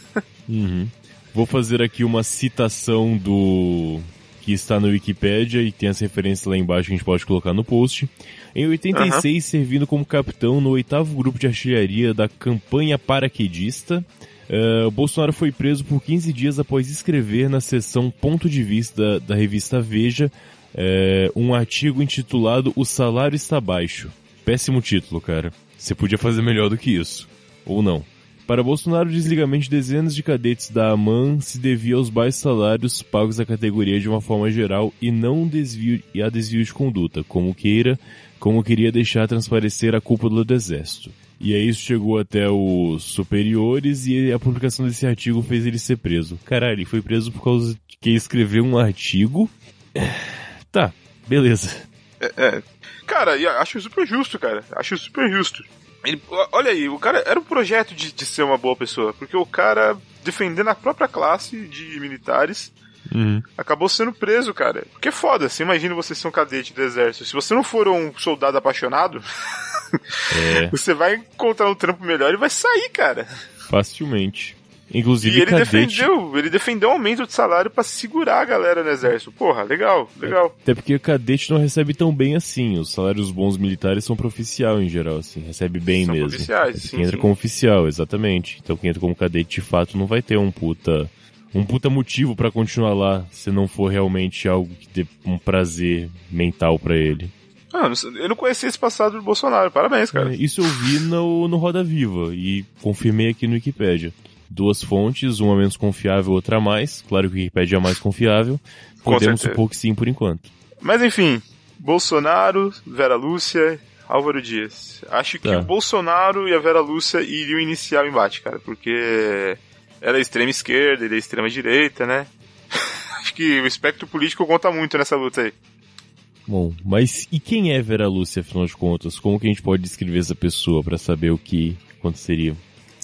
Uhum. Vou fazer aqui uma citação do que está no Wikipedia e tem as referências lá embaixo que a gente pode colocar no post. Em 86, servindo como capitão no oitavo grupo de artilharia da campanha paraquedista, eh, Bolsonaro foi preso por 15 dias após escrever na seção Ponto de Vista da, revista Veja eh, um artigo intitulado O Salário Está Baixo. Péssimo título, cara. Você podia fazer melhor do que isso. Ou não. Para Bolsonaro, o desligamento de dezenas de cadetes da AMAN se devia aos baixos salários pagos à categoria de uma forma geral e não desvio, e a desvio de conduta, como queira, como queria deixar transparecer a cúpula do Exército. E aí isso chegou até os superiores e a publicação desse artigo fez ele ser preso. Caralho, ele foi preso por causa que escreveu um artigo? [sighs] Tá, beleza. É. Cara, e acho super justo, cara. Acho super justo. Ele- olha aí, o cara era um projeto de, de ser uma boa pessoa, porque o cara, defendendo a própria classe de militares, Uhum. acabou sendo preso, cara. Porque é foda, você imagina você ser um cadete do exército. Se você não for um soldado apaixonado, [laughs] É, você vai encontrar um trampo melhor e vai sair, cara. facilmente. E Inclusive, ele cadete... defendeu, ele defendeu um aumento de salário pra segurar a galera no exército. Porra, legal, legal. Até porque cadete não recebe tão bem assim. Os salários bons militares são para oficial em geral, assim. Recebe bem São mesmo. oficiais, Quem sim, entra sim. como oficial, exatamente. Então quem entra como cadete de fato não vai ter um puta. Um puta motivo pra continuar lá se não for realmente algo que dê um prazer mental pra ele. Ah, eu não conhecia esse passado do Bolsonaro. Parabéns, cara. É, Isso eu vi no, no Roda Viva e confirmei aqui no Wikipedia. Duas fontes, uma menos confiável, outra mais. Claro que o Wikipedia é a mais confiável. Com Podemos certeza. supor que sim por enquanto. Mas enfim, Bolsonaro, Vera Lúcia, Álvaro Dias. Acho que Tá. o Bolsonaro e a Vera Lúcia iriam iniciar o embate, cara, porque ela é extrema esquerda, ele é extrema direita, né? [laughs] Acho que o espectro político conta muito nessa luta aí. Bom, mas e quem é Vera Lúcia, afinal de contas? Como que a gente pode descrever essa pessoa pra saber o que aconteceria?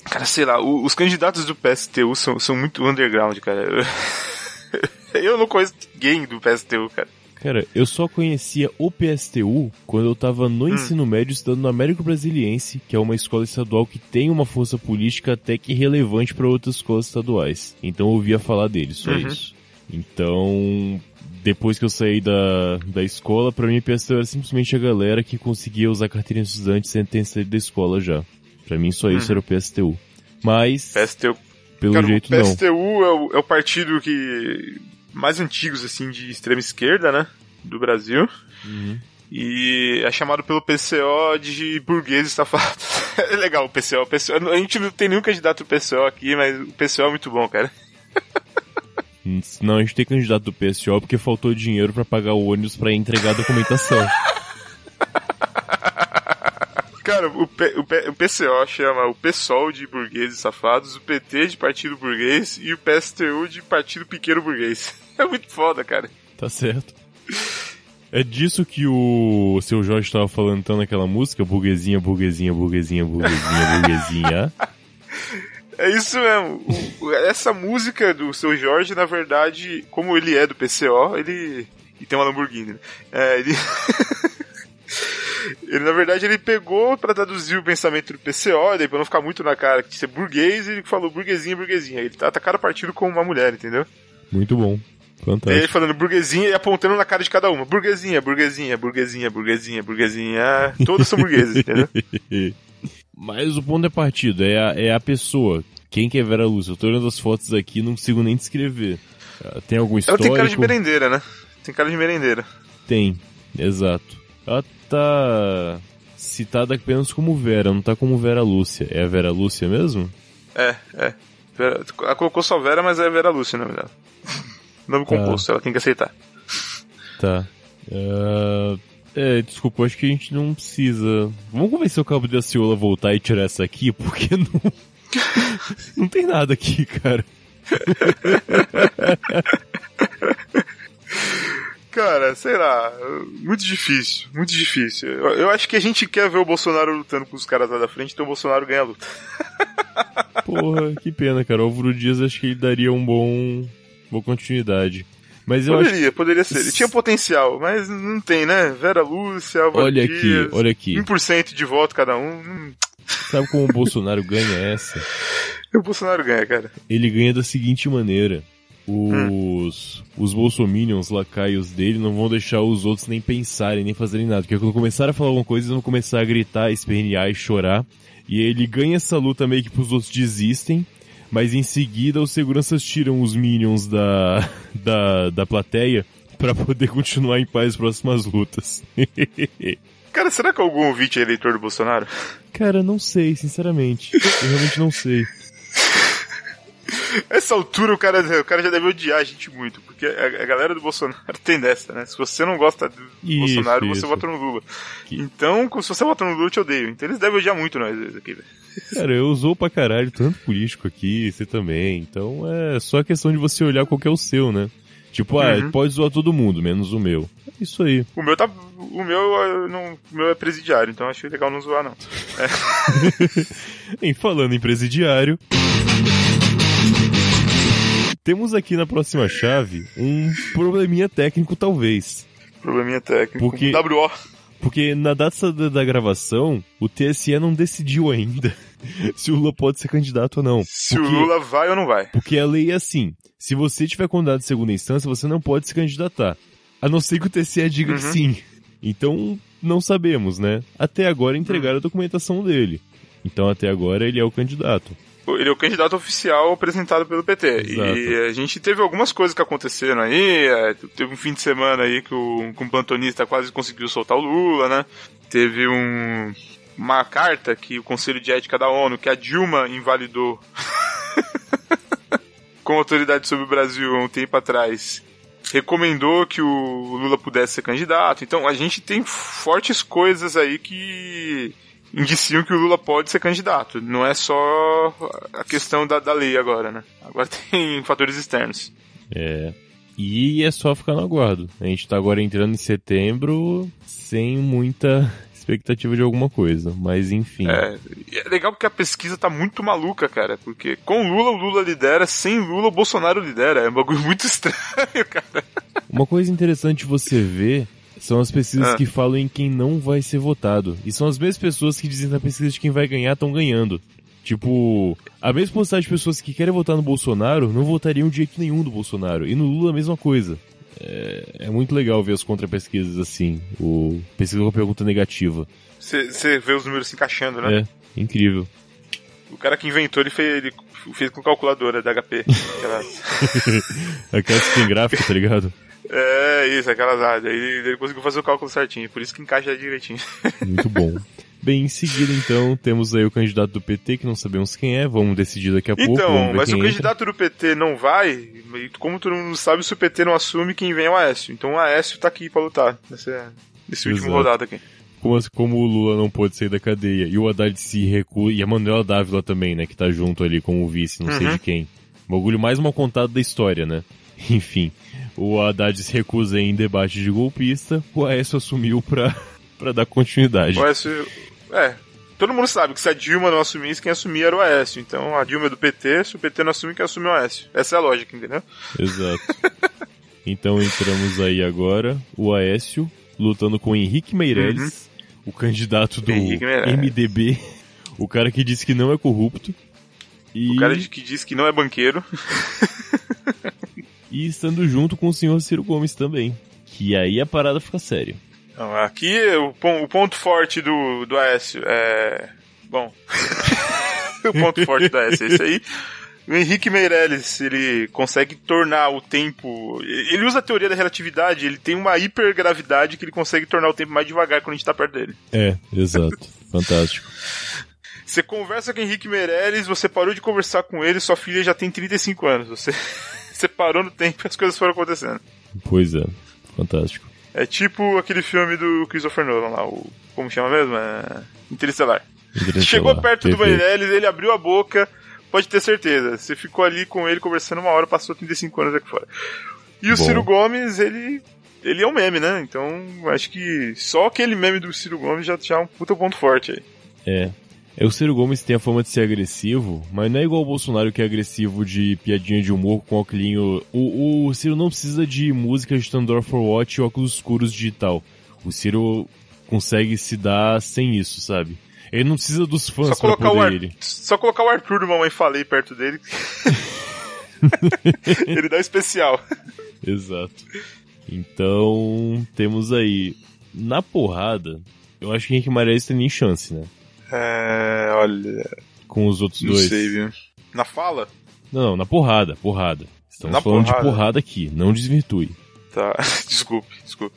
Cara, sei lá, o- os candidatos do PSTU são, são muito underground, cara. [laughs] Eu não conheço ninguém do PSTU, cara. Cara, eu só conhecia o PSTU quando eu tava no Hum. ensino médio estudando no Américo Brasiliense, que é uma escola estadual que tem uma força política até que relevante para outras escolas estaduais. Então eu ouvia falar dele, só Uhum. isso. Então, depois que eu saí da, da escola, pra mim o PSTU era simplesmente a galera que conseguia usar carteirinha de estudante sem ter saído da escola já. Pra mim só isso Uhum. era o PSTU. Mas, PSTU pelo Cara, jeito o não. PSTU é o, é o partido que mais antigos assim de extrema esquerda, né, do Brasil. Uhum. E é chamado pelo PCO de burgueses safados. [laughs] é legal o PCO, o PCO. A gente não tem nenhum candidato do PCO aqui, mas o PCO é muito bom, cara. Não, a gente tem candidato do PSO porque faltou dinheiro pra pagar o ônibus pra entregar a documentação. [laughs] Cara, o, P- o, P- o PCO chama o PSOL de burgueses safados, o PT de partido burguês e o PSTU de partido pequeno burguês. [laughs] É muito foda, cara. Tá certo. É disso que o seu Jorge estava falando então naquela música? Burguesinha, burguesinha, burguesinha, burguesinha, burguesinha. [laughs] É isso mesmo. O- essa música do seu Jorge, na verdade, como ele é do PCO, ele. E tem uma Lamborghini, né? É, ele. [laughs] ele, na verdade, ele pegou pra traduzir o pensamento do PCO, e daí pra não ficar muito na cara de ser burguês, ele falou burguesinha, burguesinha. Ele tá atacaram o partido como uma mulher, entendeu? Muito bom. E Fantástico. ele falando burguesinha e apontando na cara de cada uma. Burguesinha, burguesinha, burguesinha, burguesinha, burguesinha. Todos são burgueses, entendeu? [laughs] Mas o ponto é partido, é a, é a pessoa. Quem que é Vera Lúcia? Eu tô olhando as fotos aqui não consigo nem descrever. Ah, Tem algum Ela histórico? tem cara de merendeira, né? Tem cara de merendeira. Tem, exato. Ela tá citada apenas como Vera, não tá como Vera Lúcia. É a Vera Lúcia mesmo? É, é. Vera- Ela colocou só Vera, mas é Vera Lúcia nome dela. Nome Tá. composto, ela tem que aceitar. Tá. Ah, é, desculpa, acho que a gente não precisa. Vamos convencer o Cabo de Aciola a voltar e tirar essa aqui, [laughs] porque não. não tem nada aqui, cara. [laughs] Cara, sei lá, muito difícil, muito difícil. Eu, eu acho que a gente quer ver o Bolsonaro lutando com os caras lá da frente, então o Bolsonaro ganha a luta. [laughs] Porra, que pena, cara. O Álvaro Dias acho que ele daria um bom. boa continuidade. Mas eu acho. Poderia, poderia ser. Ele tinha potencial, mas não tem, né? Vera Lúcia, Álvaro Olha aqui, Dias, olha aqui. 1% de voto cada um. Hum, Sabe como o Bolsonaro ganha essa? [laughs] o Bolsonaro ganha, cara. Ele ganha da seguinte maneira. Os, os bolsominions lacaios dele não vão deixar os outros nem pensarem, nem fazerem nada. Porque quando começarem a falar alguma coisa, eles vão começar a gritar, espernear e chorar. E ele ganha essa luta meio que pros outros desistem. Mas em seguida os seguranças tiram os minions da, [laughs] da, da plateia pra poder continuar em paz as próximas lutas. [laughs] Cara, será que algum ouvinte é eleitor do Bolsonaro? Cara, não sei, sinceramente. Eu realmente não sei. Essa altura o cara, o cara já deve odiar a gente muito, porque a, a galera do Bolsonaro tem dessa, né? Se você não gosta do Isso, Bolsonaro, isso. você vota no Lula. Que- Então, se você vota no Lula, eu te odeio. Então eles devem odiar muito nós aqui, velho. Cara, eu usou pra caralho tanto político aqui, você também. Então é só questão de você olhar qual que é o seu, né? Tipo, ah, Uhum. pode zoar todo mundo, menos o meu. É isso aí. O meu tá. O meu, eu não, o meu é presidiário, então acho legal não zoar, não. [laughs] [laughs] Em falando em presidiário. Temos aqui na próxima chave um probleminha técnico, talvez. Probleminha técnico. Porque- WO. Porque na data da, gravação, o TSE não decidiu ainda [laughs] se o Lula pode ser candidato ou não. Se Porque- o Lula vai ou não vai. Porque a lei é assim: se você tiver condenado em segunda instância, você não pode se candidatar. A não ser que o TCE diga que Uhum. sim. Então, não sabemos, né? Até agora entregaram Uhum. a documentação dele. Então, até agora, ele é o candidato. Ele é o candidato oficial apresentado pelo PT. Exato. E a gente teve algumas coisas que aconteceram aí. é, Teve um fim de semana aí que o, que um plantonista quase conseguiu soltar o Lula, né? Teve um, uma carta que o Conselho de Ética da ONU, que a Dilma invalidou [laughs] com autoridade sobre o Brasil há um tempo atrás, recomendou que o Lula pudesse ser candidato. Então a gente tem fortes coisas aí que indiciam que o Lula pode ser candidato. Não é só a questão da, da lei agora, né? Agora [laughs] tem fatores externos. É. E é só ficar no aguardo. A gente tá agora entrando em setembro sem muita [laughs] expectativa de alguma coisa. Mas enfim. É, é legal porque a pesquisa tá muito maluca, cara. Porque com Lula, o Lula lidera, sem Lula, o Bolsonaro lidera. É um bagulho [laughs] muito estranho, cara. Uma coisa interessante você ver são as pesquisas Ah. que falam em quem não vai ser votado. E são as mesmas pessoas que dizem na pesquisa de quem vai ganhar estão ganhando. Tipo, a mesma quantidade de pessoas que querem votar no Bolsonaro não votariam de jeito nenhum do Bolsonaro. E no Lula a mesma coisa. É, é muito legal ver as contrapesquisas assim. O pesquisa com a pergunta negativa. Você vê os números se encaixando, né? É, incrível. O cara que inventou, ele fez, ele fez com calculadora da HP. [laughs] Aquelas que tem gráfico, tá ligado? É, isso, aquelas áreas. Aí ele, conseguiu fazer o cálculo certinho. Por isso que encaixa direitinho. Muito bom. Bem, em seguida, então, temos aí o candidato do PT, que não sabemos quem é, vamos decidir daqui a pouco. Então, vamos ver mas se o entra. candidato do PT não vai, como todo mundo sabe, se o PT não assume, quem vem é o Aécio. Então o Aécio tá aqui pra lutar nessa, nesse último rodado aqui. Como, como o Lula não pôde sair da cadeia e o Haddad se recusa, e a Manuela Dávila também, né, que tá junto ali com o vice, não sei Uhum. de quem. O bagulho mais mal contado da história, né? [laughs] Enfim, o Haddad se recusa em debate de golpista, o Aécio assumiu pra, [laughs] pra dar continuidade. O Aécio. É. Todo mundo sabe que se a Dilma não assumisse, quem assumia era o Aécio. Então a Dilma é do PT, se o PT não assume, quem assume é o Aécio. Essa é a lógica, entendeu? Exato. [laughs] Então entramos aí agora, o Aécio lutando com o Henrique Meirelles, o candidato do Uhum. MDB, o cara que disse que não é corrupto. E... O cara que diz que não é banqueiro. [laughs] E estando junto com o senhor Ciro Gomes também. Que aí a parada fica séria. Não, aqui o, o, ponto forte do, do Aécio é. Bom. [laughs] o ponto forte do Aécio é isso aí. O Henrique Meirelles, ele consegue tornar o tempo. Ele usa a teoria da relatividade, ele tem uma hipergravidade que ele consegue tornar o tempo mais devagar quando a gente tá perto dele. É, exato. [laughs] Fantástico. Você conversa com o Henrique Meirelles, você parou de conversar com ele, sua filha já tem 35 anos. Você, você parou no tempo e as coisas foram acontecendo. Pois é, fantástico. É tipo aquele filme do Christopher Nolan lá, o. Como chama mesmo? É... Interestelar. Interestelar. Chegou perto Perfeito. do Meirelles, ele abriu a boca, pode ter certeza. Você ficou ali com ele conversando uma hora, passou 35 anos aqui fora. E o Bom. Ciro Gomes, ele. Ele é um meme, né? Então, acho que só aquele meme do Ciro Gomes já, já é um puta ponto forte aí. É. É, o Ciro Gomes tem a fama de ser agressivo, mas não é igual o Bolsonaro que é agressivo de piadinha de humor com óculos. O, o Ciro não precisa de música de Thunder for Watch e óculos escuros digital. O Ciro consegue se dar sem isso, sabe? Ele não precisa dos fãs só pra poder Ar... ele. Só colocar o Arthur do Mamãe Falei perto dele. [laughs] ele dá especial. Exato. Então, temos aí. Na porrada, eu acho que Henrique Marais tem nem chance, né? É. Olha. Com os outros não dois. Sei, viu? Na fala? Não, na porrada, porrada. Estamos na falando porrada. de porrada aqui, não desvirtue. Tá, [laughs] desculpe, desculpe.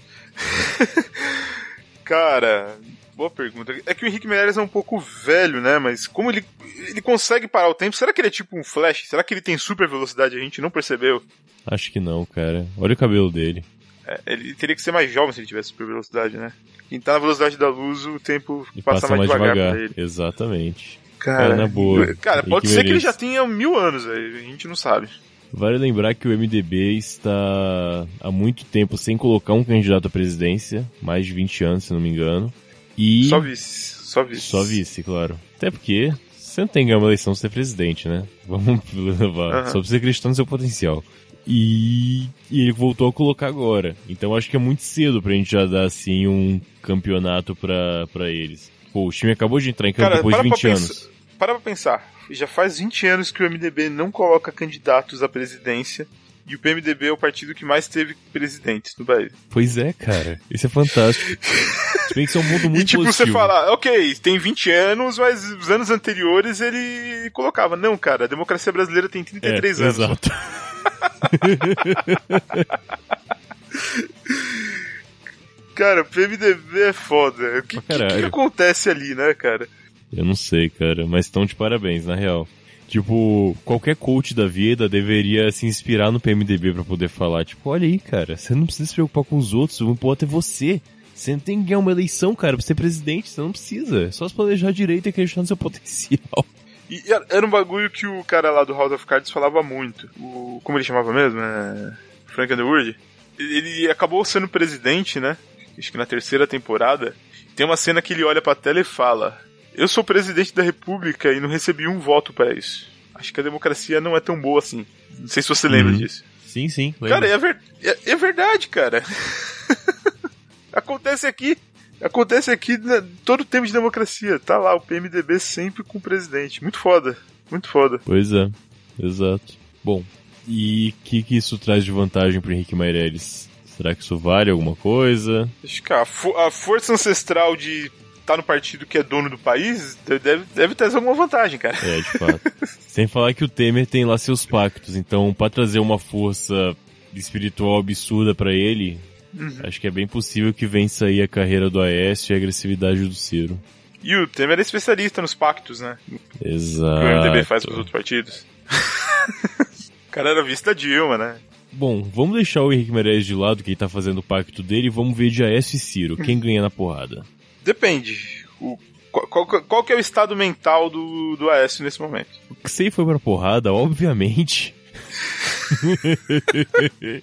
[laughs] Cara, boa pergunta. É que o Henrique Meirelles é um pouco velho, né? Mas como ele, ele consegue parar o tempo? Será que ele é tipo um Flash? Será que ele tem super velocidade e a gente não percebeu? Acho que não, cara. Olha o cabelo dele. É, ele teria que ser mais jovem se ele tivesse super velocidade, né? Quem tá na velocidade da luz, o tempo passa, passa mais, mais devagar, devagar. ele. Exatamente. Cara, na boa. Cara, pode ser que ele já tenha mil anos, a gente não sabe. Vale lembrar que o MDB está há muito tempo sem colocar um candidato à presidência, mais de 20 anos, se não me engano. E... Só vice, só vice. Só vice, claro. Até porque você não tem que ganhar uma eleição ser presidente, né? Vamos [laughs] levar. Uhum. Só precisa acreditar no seu potencial. E, e, ele voltou a colocar agora. Então acho que é muito cedo pra gente já dar assim um campeonato pra, pra eles. Pô, o time acabou de entrar em campo Cara, depois de 20 anos. para pra pensar. Já faz 20 anos que o MDB não coloca candidatos à presidência. E o PMDB é o partido que mais teve presidentes no Brasil. Pois é, cara. Isso é fantástico. Se bem que isso é um mundo [laughs] muito E tipo, positivo. você fala, ok, tem 20 anos, mas os anos anteriores ele colocava. Não, cara, a democracia brasileira tem 33 é, anos. Exato. [laughs] cara, o PMDB é foda. O que, que, que, acontece ali, né, cara? Eu não sei, cara, mas estão de parabéns, na real. Tipo, qualquer coach da vida deveria se inspirar no PMDB para poder falar, tipo, olha aí, cara, você não precisa se preocupar com os outros, o importante é você. Você não tem que ganhar uma eleição, cara, pra ser presidente, você não precisa. É só se planejar direito e acreditar no seu potencial. [laughs] E era um bagulho que o cara lá do House of Cards falava muito. O, como ele chamava mesmo? É, Frank Underwood. Ele acabou sendo presidente, né? Acho que na terceira temporada. Tem uma cena que ele olha pra tela e fala: Eu sou presidente da república e não recebi um voto para isso. Acho que a democracia não é tão boa assim. Não sei se você lembra uhum. disso. Sim, sim. Lembro. Cara, é, ver... é, é verdade, cara. [laughs] Acontece aqui. Acontece aqui né, todo tempo de democracia. Tá lá o PMDB sempre com o presidente. Muito foda. Muito foda. Pois é. Exato. Bom, e o que, que isso traz de vantagem pro Henrique Meirelles? Será que isso vale alguma coisa? Acho que a, fo a força ancestral de tá no partido que é dono do país deve, deve trazer alguma vantagem, cara. É, de fato. [laughs] Sem falar que o Temer tem lá seus pactos, então para trazer uma força espiritual absurda para ele, Uhum. Acho que é bem possível que vença aí a carreira do Aécio e a agressividade do Ciro. E o Temer é especialista nos pactos, né? Exato. Que o MDB faz com os outros partidos. [laughs] o cara era visto da Dilma, né? Bom, vamos deixar o Henrique Meirelles de lado, que ele tá fazendo o pacto dele, e vamos ver de Aécio e Ciro. Quem ganha na porrada? Depende. O, qual, qual, qual, que é o estado mental do, do Aécio nesse momento? Se ele foi pra porrada, obviamente. [laughs]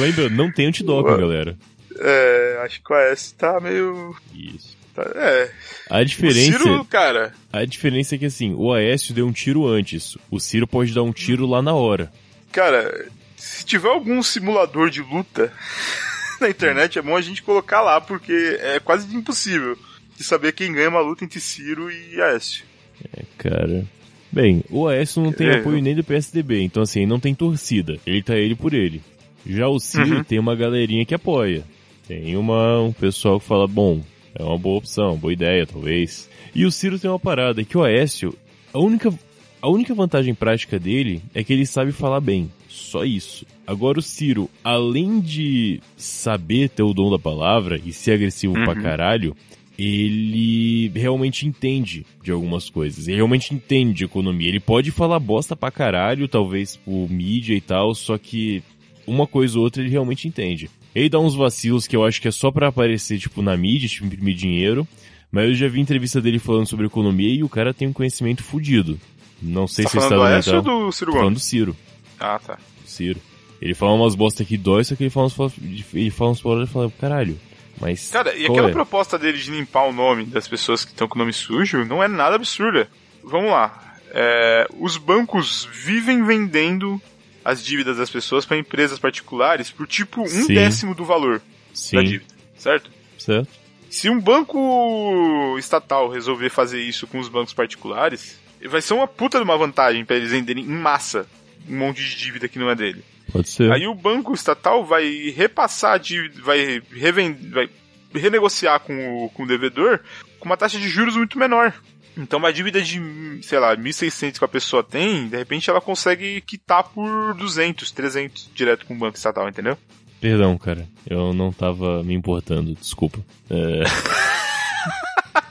Lembra, não tem antidoping, galera. É, acho que o AS tá meio. Isso. Tá, é. A diferença. O Ciro, cara. A diferença é que assim, o Aécio deu um tiro antes. O Ciro pode dar um tiro lá na hora. Cara, se tiver algum simulador de luta na internet, é bom a gente colocar lá, porque é quase impossível de saber quem ganha uma luta entre Ciro e Aécio. É, cara. Bem, o Aécio não tem É. apoio nem do PSDB, então assim, não tem torcida. Ele tá ele por ele. Já o Ciro Uhum. tem uma galerinha que apoia. Tem uma, um pessoal que fala, bom, é uma boa opção, boa ideia, talvez. E o Ciro tem uma parada, que o Aécio, a única, a única vantagem prática dele é que ele sabe falar bem. Só isso. Agora o Ciro, além de saber ter o dom da palavra e ser agressivo pra Uhum. caralho, ele realmente entende de algumas coisas. Ele realmente entende de economia. Ele pode falar bosta pra caralho, talvez por mídia e tal, só que uma coisa ou outra ele realmente entende. Ele dá uns vacilos que eu acho que é só pra aparecer, tipo, na mídia, tipo, imprimir dinheiro. Mas eu já vi entrevista dele falando sobre economia e o cara tem um conhecimento fudido. Não sei Tá se falando do Estado Aécio ou Mental... do Ciro falando do Ciro. Ah, tá. Ciro. Ele fala umas bosta que dói, só que ele fala uns, ele fala uns e fala, caralho. Mas. Cara, e aquela é? proposta dele de limpar o nome das pessoas que estão com o nome sujo não é nada absurda. Vamos lá. É, os bancos vivem vendendo as dívidas das pessoas para empresas particulares por tipo um Sim. décimo do valor da Sim, dívida, certo? certo? Se um banco estatal resolver fazer isso com os bancos particulares, vai ser uma puta de uma vantagem para eles venderem em massa um monte de dívida que não é dele. Pode ser. Aí o banco estatal vai repassar a dívida, vai, revend, vai renegociar com o, com o devedor com uma taxa de juros muito menor. Então uma dívida de, sei lá, 1.600 que a pessoa tem, de repente ela consegue quitar por 200, 300 direto com o banco estatal, entendeu? Perdão, cara. Eu não tava me importando, desculpa. É, [laughs]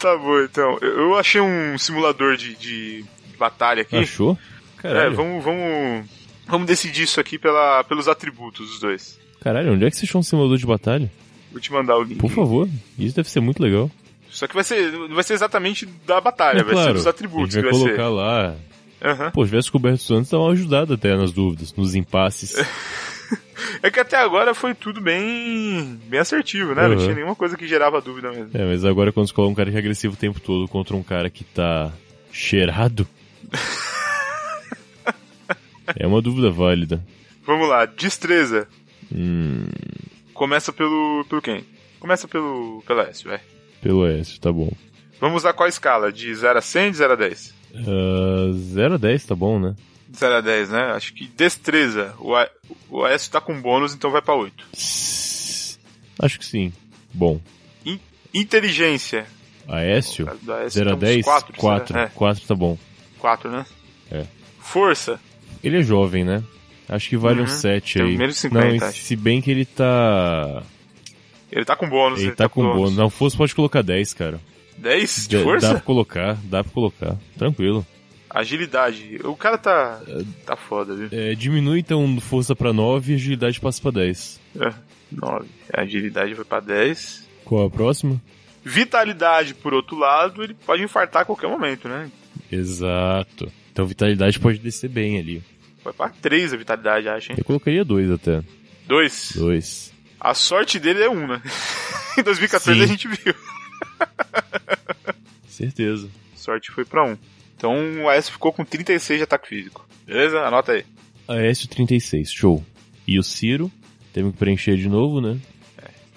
Tá bom, então. Eu achei um simulador de, de batalha aqui. achou? É, Caralho. vamos, vamos, vamos decidir isso aqui pela, pelos atributos dos dois. Caralho, onde é que você achou um simulador de batalha? Vou te mandar o link. Por favor. Isso deve ser muito legal. Só que vai ser, não vai ser exatamente da batalha, É vai ser claro, dos atributos a gente vai vai ser. colocar lá. Aham. Pô, se tivesse coberto antes, dá uma ajudada até nas dúvidas, nos impasses. [laughs] [laughs] É que até agora foi tudo bem, bem assertivo, né? Não Uhum. tinha nenhuma coisa que gerava dúvida mesmo. É, mas agora quando você coloca um cara que é agressivo o tempo todo contra um cara que tá cheirado. [laughs] é uma dúvida válida. Vamos lá, destreza. Hum, Começa pelo, pelo quem? Começa pelo, pelo S, vai. pelo S, tá bom. Vamos usar qual escala? De 0 a 100, de 0 a 10? Ah, 0 a 10 tá bom, né? De 0 a 10, né? Acho que destreza. O, A- o S tá com bônus, então vai pra 8. Acho que sim. Bom. In- inteligência. Aécio? No caso do AS, 0 a tá uns 10? 4, 4. É, 4 tá bom. 4, né? É. Força. Ele é jovem, né? Acho que vale Uhum. um 7 Tem aí. menos de 50, Não, e acho. se bem que ele tá. Ele tá com bônus. Ele tá com bônus. Não, fosse pode colocar 10, cara. 10 de Dá- força? Dá pra colocar, dá pra colocar. Tranquilo. Agilidade. O cara tá. Tá foda, viu? É, diminui então força pra 9 e agilidade passa pra 10. É, 9. A agilidade vai pra 10. Qual a próxima? Vitalidade, por outro lado, ele pode infartar a qualquer momento, né? Exato. Então vitalidade pode descer bem ali. Vai pra 3 a vitalidade, acho, hein? Eu colocaria 2 até. 2. 2. A sorte dele é 1, né? [laughs] em 2014 Sim. a gente viu. [laughs] Certeza. Sorte foi pra 1. Então o AS ficou com 36 de ataque físico. Beleza? Anota aí. Aécio 36, show. E o Ciro, temos que preencher de novo, né?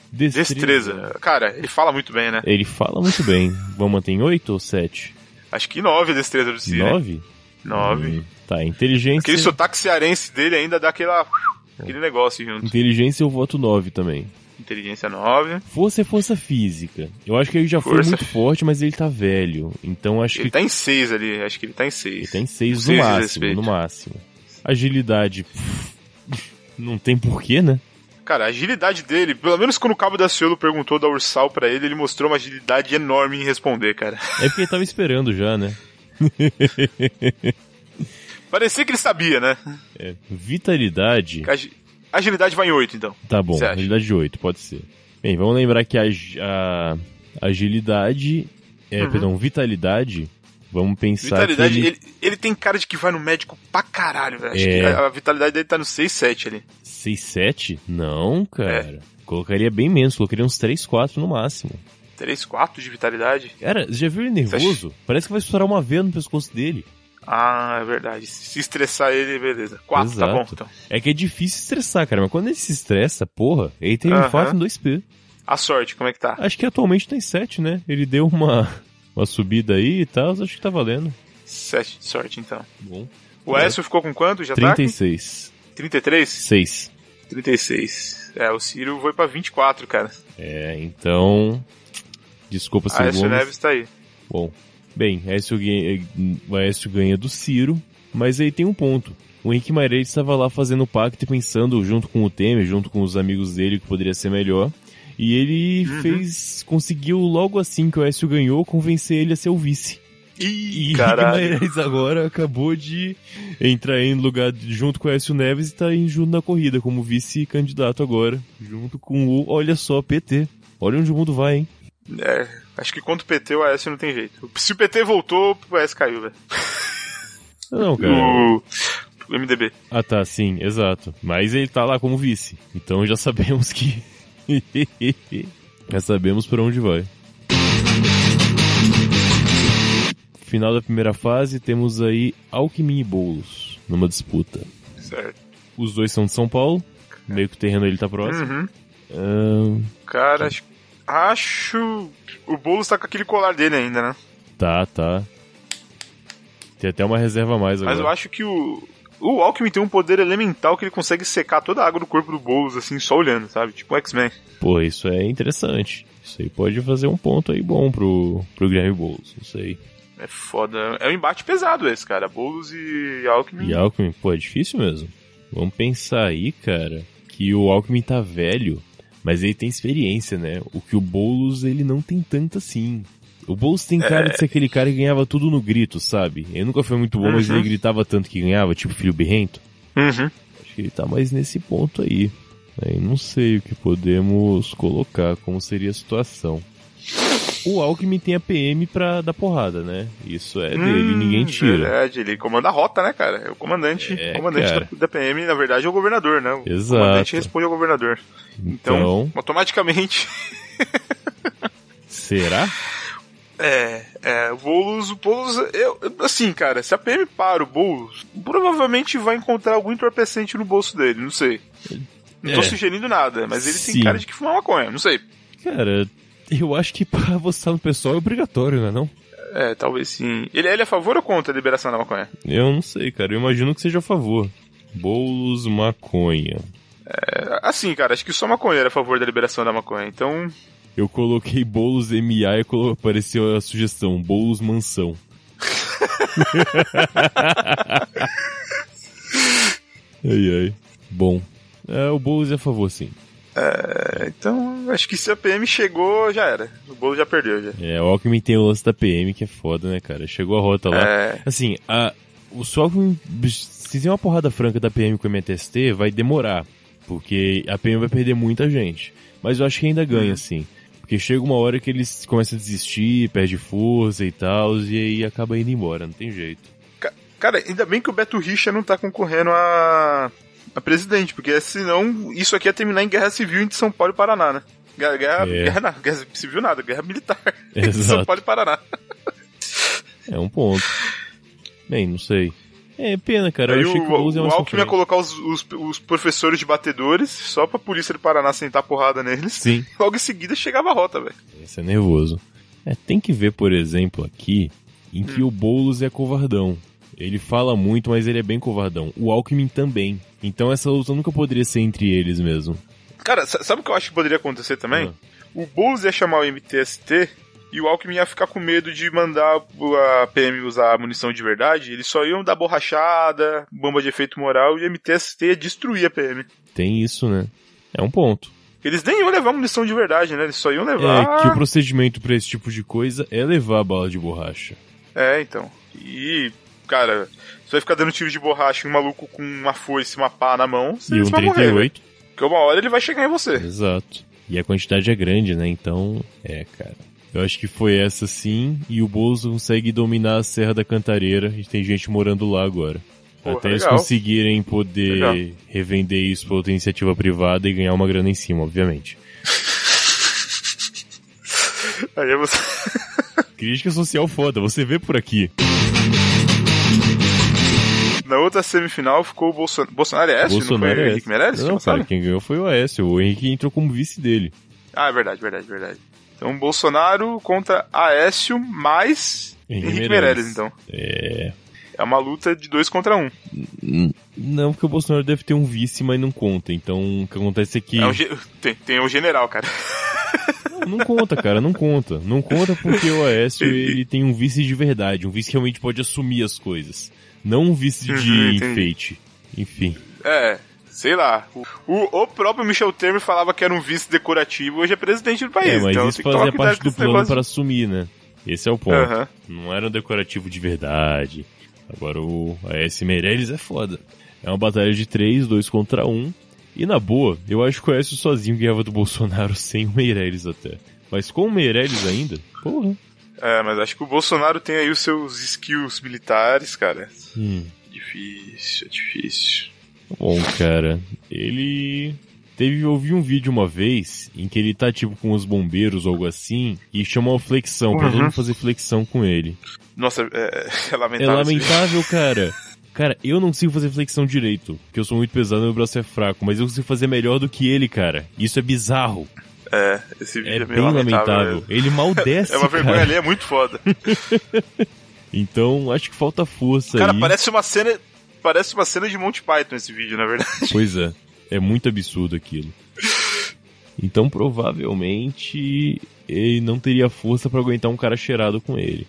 Destreza. Cara, ele fala muito bem, né? Ele fala muito bem. Vamos manter em 8 ou 7? Acho que 9 a destreza do Ciro. 9? 9. Hum, tá, inteligência. Aquele sotaque cearense dele ainda dá aquela. aquele negócio junto. Inteligência eu voto 9 também. Inteligência 9. Força é força física. Eu acho que ele já foi Força. muito forte, mas ele tá velho. Então acho Ele que tá em 6 ali, acho que ele tá em 6. ele tá em 6 no máximo, no máximo. Agilidade. Não tem porquê, né? Cara, a agilidade dele, pelo menos quando o Cabo da Ciolo perguntou da Ursal pra ele, ele mostrou uma agilidade enorme em responder, cara. É porque ele tava esperando já, né? [laughs] Parecia que ele sabia, né? É, vitalidade. Agilidade vai em 8, então. Tá bom, acha? agilidade de 8, pode ser. Bem, vamos lembrar que a, a agilidade. É, Uhum. perdão, vitalidade. Vamos pensar Vitalidade, ele, ele... Ele, tem cara de que vai no médico pra caralho, velho. Acho É. que a, a vitalidade dele tá no 6, 7 ali. 6, 7? Não, cara. É. Colocaria bem menos, colocaria uns 3, 4 no máximo. 3, 4 de vitalidade? Cara, você já viu ele nervoso? Parece que vai estourar uma veia no pescoço dele. Ah, é verdade. Se estressar ele, beleza. 4, tá Exato. bom, então. É que é difícil estressar, cara, mas quando ele se estressa, porra, ele tem um Aham. infarto em 2P. A sorte, como é que tá? Acho que atualmente tem 7, né? Ele deu uma, uma subida aí e tal, acho que tá valendo. 7 de sorte, então. Bom. O É. Écio ficou com quanto? Já 36. tá? com 33? 6. 36. É, o Ciro foi pra 24, cara. É, então. Desculpa, A Écio Gomes. Neves tá aí. Bom, bem, Aécio ganha, o Aécio ganha do Ciro, mas aí tem um ponto. O Henrique Meirelles estava lá fazendo pacto e pensando junto com o Temer, junto com os amigos dele, que poderia ser melhor. E ele Uhum. fez. conseguiu, logo assim que o Aécio ganhou, convencer ele a ser o vice. Ih, E. Meirelles agora acabou de entrar em lugar junto com o Aécio Neves e tá em junto na corrida, como vice-candidato agora, junto com o, olha só, PT. Olha onde o mundo vai, hein? É, acho que contra o PT, o Aécio não tem jeito. Se o PT voltou, o Aécio caiu, velho. Não, cara. O... o MDB. Ah, tá, sim, exato. Mas ele tá lá como vice. Então já sabemos que. [laughs] já sabemos pra onde vai. Final da primeira fase, temos aí Alckmin e Boulos numa disputa. Certo. Os dois são de São Paulo, meio que o terreno ele tá próximo. Uhum. Cara, acho... acho. O Boulos tá com aquele colar dele ainda, né? tá, tá. Tem até uma reserva a mais agora. Mas eu acho que o. O Alckmin tem um poder elemental que ele consegue secar toda a água do corpo do Boulos, assim, só olhando, sabe? Tipo um X-Men. Pô, isso é interessante. Isso aí pode fazer um ponto aí bom pro, pro Guilherme Boulos, não sei. É foda. É um embate pesado esse, cara. Boulos e Alckmin. E Alckmin, pô, é difícil mesmo. Vamos pensar aí, cara, que o Alckmin tá velho, mas ele tem experiência, né? O que o Boulos, ele não tem tanto assim. O Boulos tem cara de ser aquele cara que ganhava tudo no grito, sabe? Ele nunca foi muito bom, mas Uhum. ele gritava tanto que ganhava, tipo filho birrento. Uhum. Acho que ele tá mais nesse ponto aí. Aí não sei o que podemos colocar, como seria a situação. O Alckmin tem a PM pra dar porrada, né? Isso é dele, Hum, ninguém tira. Verdade, ele comanda a rota, né, cara? É o comandante. É, o comandante da, da PM, na verdade, é o governador, né? O Exato. comandante responde ao governador. Então, Então, automaticamente. [laughs] será? É, é, o Boulos, o Boulos, eu, assim, cara, se a PM para o Boulos, provavelmente vai encontrar algum entorpecente no bolso dele, não sei. Não tô É. sugerindo nada, mas ele Sim. tem cara de que fuma maconha, não sei. Cara, eu acho que pra votar no pessoal é obrigatório, né não? É, talvez sim. Ele, ele é a favor ou contra a liberação da maconha? Eu não sei, cara. Eu imagino que seja a favor. Boulos maconha. É, assim, cara, acho que só maconheiro é a favor da liberação da maconha, então... Eu coloquei Boulos MA e colo- apareceu a sugestão, Boulos mansão. [laughs] ai ai. Bom. É, o Boulos é a favor, sim. É, então, acho que se a PM chegou, já era. O bolo já perdeu, já. É, o Alckmin tem o lance da PM, que é foda, né, cara? Chegou a rota lá. É, Assim, a, o Alckmin se fizer uma porrada franca da PM com o MTST, vai demorar. Porque a PM vai perder muita gente. Mas eu acho que ainda ganha, sim. Porque chega uma hora que eles começam a desistir, perde força e tal, e aí acaba indo embora, não tem jeito. ca- cara, ainda bem que o Beto Richa não tá concorrendo a, a presidente, porque senão isso aqui ia terminar em guerra civil entre São Paulo e Paraná, né? Guerra, guerra, É. guerra, guerra civil nada, guerra militar [laughs] entre São Exato. Paulo e Paraná. É um ponto. Bem, não sei. É pena, cara. Aí eu achei o, que o Boulos ia o Alckmin ia colocar os, os, os professores de batedores só pra polícia do Paraná sentar porrada neles. Sim. [laughs] Logo em seguida chegava a rota, velho. Esse é nervoso. É, tem que ver, por exemplo, aqui, em que o Boulos é covardão. Ele fala muito, mas ele é bem covardão. O Alckmin também. Então essa luta nunca poderia ser entre eles mesmo. Cara, sa- sabe o que eu acho que poderia acontecer também? Ah. O Boulos ia chamar o MTST e o Alckmin ia ficar com medo de mandar a PM usar munição de verdade. Eles só iam dar borrachada, bomba de efeito moral e o MTST ia destruir a PM. Tem isso, né? É um ponto. Eles nem iam levar munição de verdade, né? Eles só iam levar. É que o procedimento pra esse tipo de coisa é levar a bala de borracha. É, então. E, cara, você vai ficar dando tiro de borracha em um maluco com uma foice uma pá na mão, você E um vai morrer. velho. 38. Porque uma hora ele vai chegar em você. Exato. E a quantidade é grande, né? Então, é, cara. Eu acho que foi essa sim, e o Boulos consegue dominar a Serra da Cantareira, e tem gente morando lá agora. Porra, Até eles legal. conseguirem poder Legal. revender isso pra outra iniciativa privada e ganhar uma grana em cima, obviamente. [laughs] Aí é você. Crítica social foda, você vê por aqui. Na outra semifinal ficou o Bolson... Bolsonaro é S, Bolsonaro não foi o Henrique Meirelles? Não, que cara, quem ganhou foi o Aécio, o Henrique entrou como vice dele. Ah, é verdade, verdade, verdade. Então, Bolsonaro contra Aécio mais Henrique Henrique Meirelles. Então. É. É uma luta de dois contra um. Não, porque o Bolsonaro deve ter um vice, mas não conta. Então, o que acontece é que. É um ge- tem, tem o general, cara. Não, não conta, cara, não conta. Não conta porque o Aécio, [laughs] ele tem um vice de verdade. Um vice que realmente pode assumir as coisas. Não um vice de Uhum, entendi. enfeite. Enfim. É, sei lá. O, o, próprio Michel Temer falava que era um vice decorativo, hoje é presidente do país. É, mas então isso fazia parte do plano negócio para assumir, né? Esse é o ponto. Aham. Não era um decorativo de verdade. Agora o AS Meirelles é foda. É uma batalha de três, dois contra um. E na boa, eu acho que o Aécio sozinho ganhava do Bolsonaro [laughs] sem o Meirelles até. Mas com o Meirelles ainda, porra. É, mas acho que o Bolsonaro tem aí os seus skills militares, cara. Hum. Difícil, é difícil. Bom, cara, ele teve eu vi um vídeo uma vez em que ele tá tipo com os bombeiros ou algo assim e chamou flexão pra Uhum. todo mundo fazer flexão com ele. Nossa, é, é [laughs] É lamentável. vídeo. lamentável, cara. Cara, eu não consigo fazer flexão direito, porque eu sou muito pesado e meu braço é fraco, mas eu consigo fazer melhor do que ele, cara. Isso é bizarro. É, esse vídeo É é, bem lamentável. lamentável. Ele [laughs] mal desce, É uma vergonha ali, é muito foda. [laughs] Então, acho que falta força Cara, aí. parece uma cena. Parece uma cena de Monty Python esse vídeo, na verdade. [laughs] Pois é. É muito absurdo aquilo. Então, provavelmente, ele não teria força pra aguentar um cara cheirado com ele.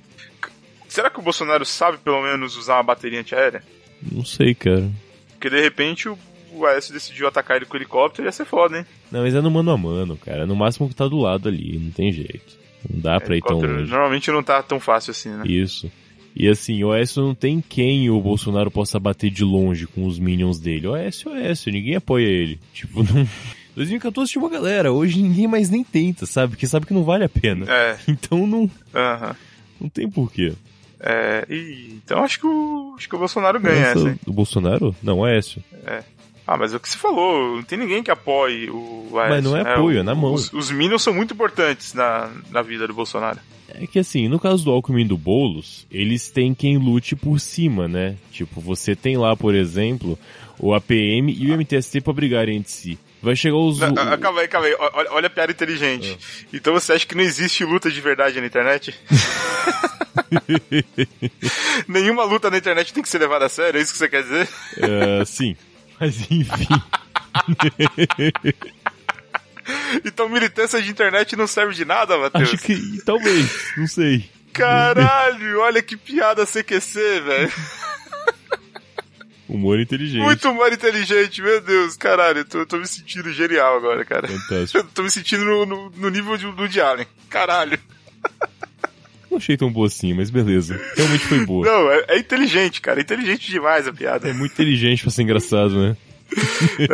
Será que o Bolsonaro sabe pelo menos usar uma bateria antiaérea? Não sei, cara. Porque de repente o, o Aécio decidiu atacar ele com o helicóptero ia ser foda, hein? Não, mas é no mano a mano, cara. No máximo que tá do lado ali, não tem jeito. Não dá pra ir tão longe. Normalmente não tá tão fácil assim, né? Isso. E assim, o Aécio não tem quem o Bolsonaro possa bater de longe com os minions dele. O Aécio é o Aécio, ninguém apoia ele. [laughs] Tipo, não... 2014 tinha uma galera, hoje ninguém mais nem tenta, sabe? Porque sabe que não vale a pena. É, [laughs] Então não, aham. não tem porquê. É, e, então acho que o, acho que o Bolsonaro ganha Essa essa, hein? do Bolsonaro? Não, o Aécio. Ah, mas é o que você falou, não tem ninguém que apoie o Aécio. Mas não é apoio, é na mão. Os, os Minions são muito importantes na, na vida do Bolsonaro. É que assim, no caso do Alckmin e do Boulos, eles têm quem lute por cima, né? Tipo, você tem lá, por exemplo, o APM e o MTST pra brigarem entre si. Vai chegar os... Não, o- ah, calma aí, calma aí. Olha, olha a piada inteligente. Então você acha que não existe luta de verdade na internet? [laughs] [laughs] Nenhuma luta na internet tem que ser levada a sério, é isso que você quer dizer? é, sim. Mas enfim. [laughs] Então militância de internet não serve de nada, Matheus? Acho que talvez, não sei. Caralho, olha que piada CQC, velho. Humor inteligente. Muito humor inteligente, meu Deus, caralho, eu tô, eu tô me sentindo genial agora, cara. Fantástico. [laughs] Eu tô me sentindo no, no- no nível de, do Allen. Caralho. [laughs] Não achei tão boa assim, mas beleza. Realmente foi boa. [laughs] Não, é, é inteligente, cara. É inteligente demais a piada. É muito inteligente pra ser engraçado, né? [laughs]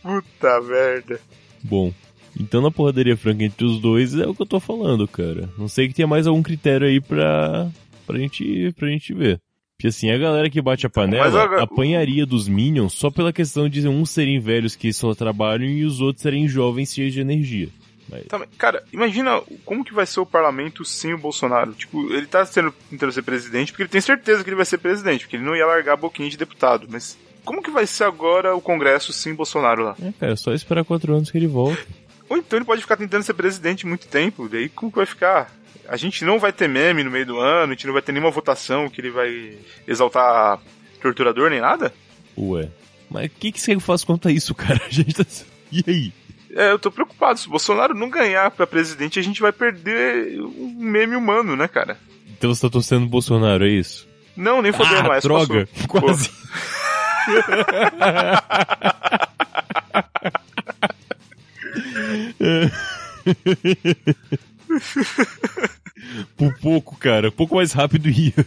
Puta merda. Bom, então na porraderia franca entre os dois é o que eu tô falando, cara. Não sei que tenha mais algum critério aí pra, pra, gente, pra gente ver. Porque assim, a galera que bate a panela agora- apanharia dos Minions só pela questão de uns serem velhos que só trabalham e os outros serem jovens cheios de energia. Mas, Cara, imagina como que vai ser o parlamento sem o Bolsonaro. Tipo, ele tá sendo, tentando ser presidente porque ele tem certeza que ele vai ser presidente, porque ele não ia largar a boquinha de deputado. Mas como que vai ser agora o Congresso sem Bolsonaro lá? é, cara, é só esperar quatro anos que ele volta. Ou então ele pode ficar tentando ser presidente muito tempo, daí como que vai ficar? A gente não vai ter meme no meio do ano, a gente não vai ter nenhuma votação que ele vai exaltar torturador nem nada? Ué. Mas o que, que você faz quanto a isso, cara? [laughs] A gente tá... E aí? É, eu tô preocupado. Se o Bolsonaro não ganhar pra presidente, a gente vai perder um meme humano, né, cara? Então você tá torcendo o Bolsonaro, é isso? Não, nem fodeu ah, mais. droga! passou. [laughs] Quase. Por pouco, cara. Pouco mais rápido ia. [laughs]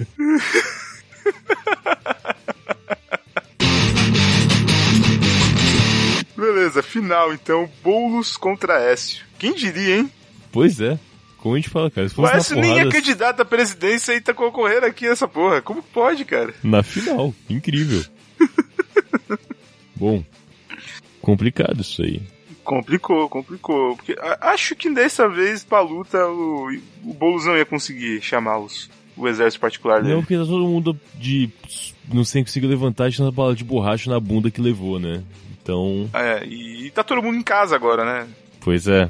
Beleza, final então, Boulos contra Écio. Quem diria, hein? Pois é. Como a gente fala, cara. Se O Écio nem é porrada... candidato à presidência e tá concorrendo aqui nessa porra. Como pode, cara? Na final. Incrível. [laughs] Bom. Complicado isso aí. Complicou, complicou. Porque acho que dessa vez pra luta o, o Boulos não ia conseguir chamar os, o exército particular dele. Não, porque tá todo mundo de. Não sei conseguir levantar de tanta bala de borracha na bunda que levou, né? Então. É, e tá todo mundo em casa agora, né? Pois é.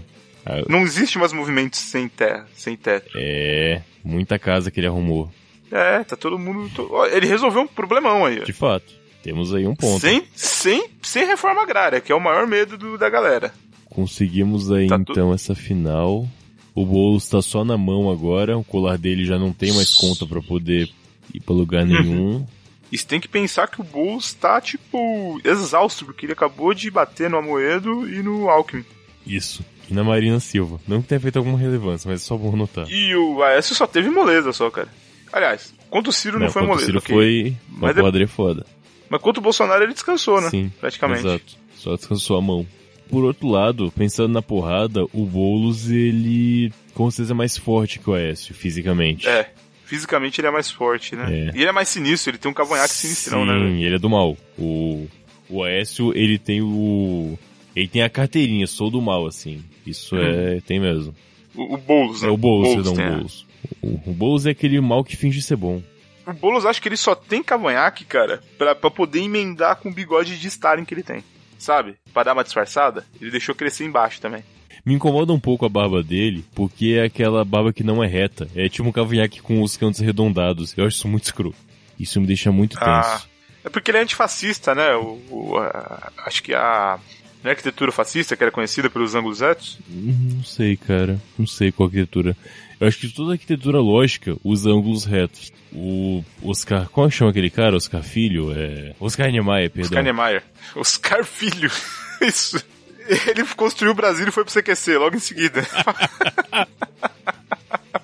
Não existe mais movimentos sem terra, sem teto. É, muita casa que ele arrumou. É, tá todo mundo. Ele resolveu um problemão aí. ó. De fato, temos aí um ponto. Sem, sem, sem reforma agrária, que é o maior medo do- da galera. Conseguimos aí Tá tu- então essa final. O Boulos tá só na mão agora, o colar dele já não tem mais conta pra poder ir pra lugar nenhum. [laughs] E você tem que pensar que o Bulls tá, tipo, exausto, porque ele acabou de bater no Amoedo e no Alckmin. Isso. E na Marina Silva. Não que tenha feito alguma relevância, mas é só bom notar. E o Aécio só teve moleza só, cara. Aliás, contra o Ciro não, foi quanto o moleza. Ciro ok. foi uma Mas é- porradaria foda. Mas contra o Bolsonaro ele descansou, né? Sim, Praticamente. exato. Só descansou a mão. Por outro lado, pensando na porrada, o Boulos, ele com certeza é mais forte que o Aécio, fisicamente. É. Fisicamente ele é mais forte, né? É. E ele é mais sinistro, ele tem um cavanhaque sinistrão, né? Sim, ele é do mal. O, o Aécio, ele tem o... Ele tem a carteirinha, sou do mal, assim. Isso Uhum. é... tem mesmo. O, o Boulos, né? É o Boulos, Boulos perdão, o a- Boulos. O, o Boulos é aquele mal que finge ser bom. O Boulos acho que ele só tem cavanhaque, cara, pra, pra poder emendar com o bigode de Stalin que ele tem. Sabe? Pra dar uma disfarçada, ele deixou crescer embaixo também. Me incomoda um pouco a barba dele, porque é aquela barba que não é reta. É tipo um cavanhaque com os cantos arredondados. Eu acho isso muito escroto. Isso me deixa muito tenso. Ah, é porque ele é antifascista, né? O, o- a- acho que a, não é arquitetura fascista, que era conhecida pelos ângulos retos, Não sei, cara. Não sei qual arquitetura. Eu acho que toda arquitetura lógica usa ângulos retos. O Oscar. Qual chama aquele cara? Oscar Filho? É. Oscar Niemeyer, perdão. Oscar Niemeyer. Oscar Filho. [laughs] Isso. [laughs] Ele construiu o Brasil e foi pro CQC logo em seguida. [laughs]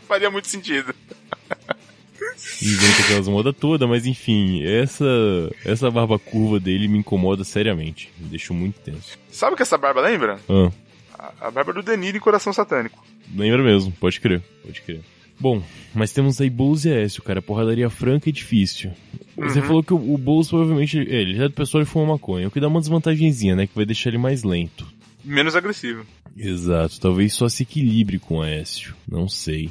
Faria muito sentido. Inventa aquelas modas todas, mas enfim, essa essa barba curva dele me incomoda seriamente. Me deixa muito tenso. Sabe o que essa barba lembra? Ah, A, a barba do Denir em Coração Satânico. lembra mesmo, pode crer, pode crer. Bom, mas temos aí Boulos e Aécio, cara. Porradaria franca e difícil. Você Uhum. falou que o, o Boulos provavelmente. É, ele já é do pessoal de fuma maconha, o que dá uma desvantagenzinha, né? Que vai deixar ele mais lento. Menos agressivo. Exato, talvez só se equilibre com o Aécio. Não sei.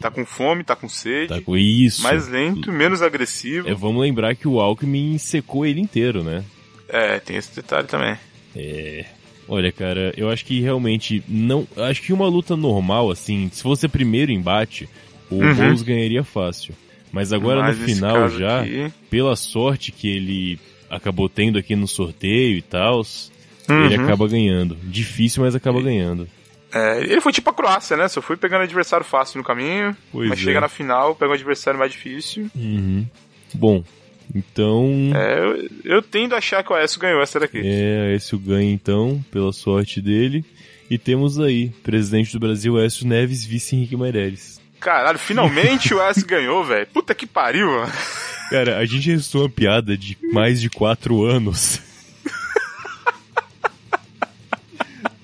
Tá com fome, tá com sede. Tá com isso. Mais lento, menos agressivo. É, vamos lembrar que o Alckmin secou ele inteiro, né? É, tem esse detalhe também. É. Olha, cara, eu acho que realmente não. Acho que uma luta normal, assim, se fosse primeiro embate, o Uhum. Ganharia fácil. Mas agora Mas no final já, aqui- pela sorte que ele acabou tendo aqui no sorteio e tal, Uhum. ele acaba ganhando. Difícil, mas acaba ganhando. É, ele foi tipo a Croácia, né? Só foi pegando adversário fácil no caminho, Pois mas é. chega na final, pega um adversário mais difícil. Uhum. Bom, então. É, eu, eu tendo a achar que o Aécio ganhou essa daqui. É, esse o ganha então, pela sorte dele. E temos aí, presidente do Brasil, Écio Neves, vice Henrique Meirelles. Caralho, finalmente o Aécio ganhou, velho. Puta que pariu, mano. Cara, a gente restou uma piada de mais de quatro anos.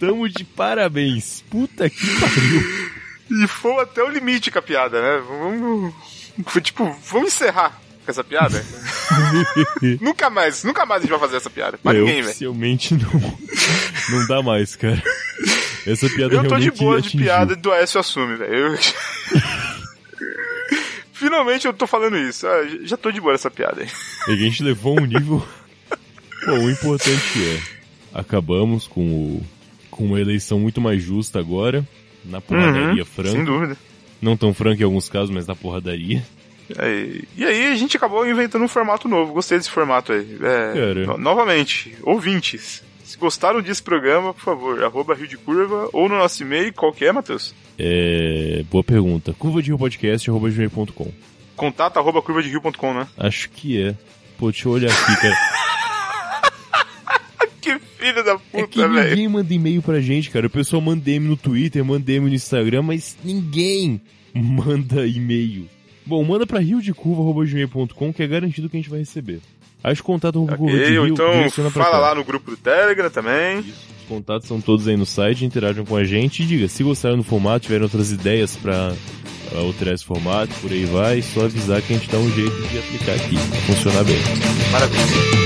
Tamo de parabéns. Puta que pariu. E foi até o limite com a piada, né? Vamos. Foi tipo, vamos encerrar com essa piada. [laughs] nunca mais, nunca mais a gente vai fazer essa piada. Pra É, ninguém, velho. oficialmente não, não dá mais, cara. Essa piada Eu tô de boa de atingiu. piada do Aécio assume, velho. Eu- [laughs] Finalmente eu tô falando isso. Ah, já tô de boa nessa piada aí. E a gente levou um nível. Bom, o importante é. Acabamos com, o, com uma eleição muito mais justa agora. Na porradaria Uhum, franca. Sem dúvida. Não tão franca em alguns casos, mas na porradaria. Aí- e aí a gente acabou inventando um formato novo. Gostei desse formato aí. É, no- novamente, ouvintes. Se gostaram desse programa, por favor, arroba Rio de Curva ou no nosso e-mail, qual que é, Matheus? É. Boa pergunta. Curva de Rio Podcast, arroba gmail.com. Contato arroba curva de rio.com, né? Acho que é. Pô, deixa eu olhar aqui, cara. [laughs] Que filho da É que puta, velho. ninguém manda e-mail pra gente, cara. O pessoal manda DM no Twitter, manda DM no Instagram, mas ninguém manda e-mail. Bom, manda pra riodecurva.gmail.com que é garantido que a gente vai receber. Acho que contato arroba curva de Ok, ou Rio, então fala cá. lá no grupo do Telegram também. Os contatos são todos aí no site, interajam com a gente e diga, se gostaram do formato, tiverem outras ideias pra pra alterar esse formato, por aí vai, só avisar que a gente dá um jeito de aplicar aqui, funcionar bem. Maravilha.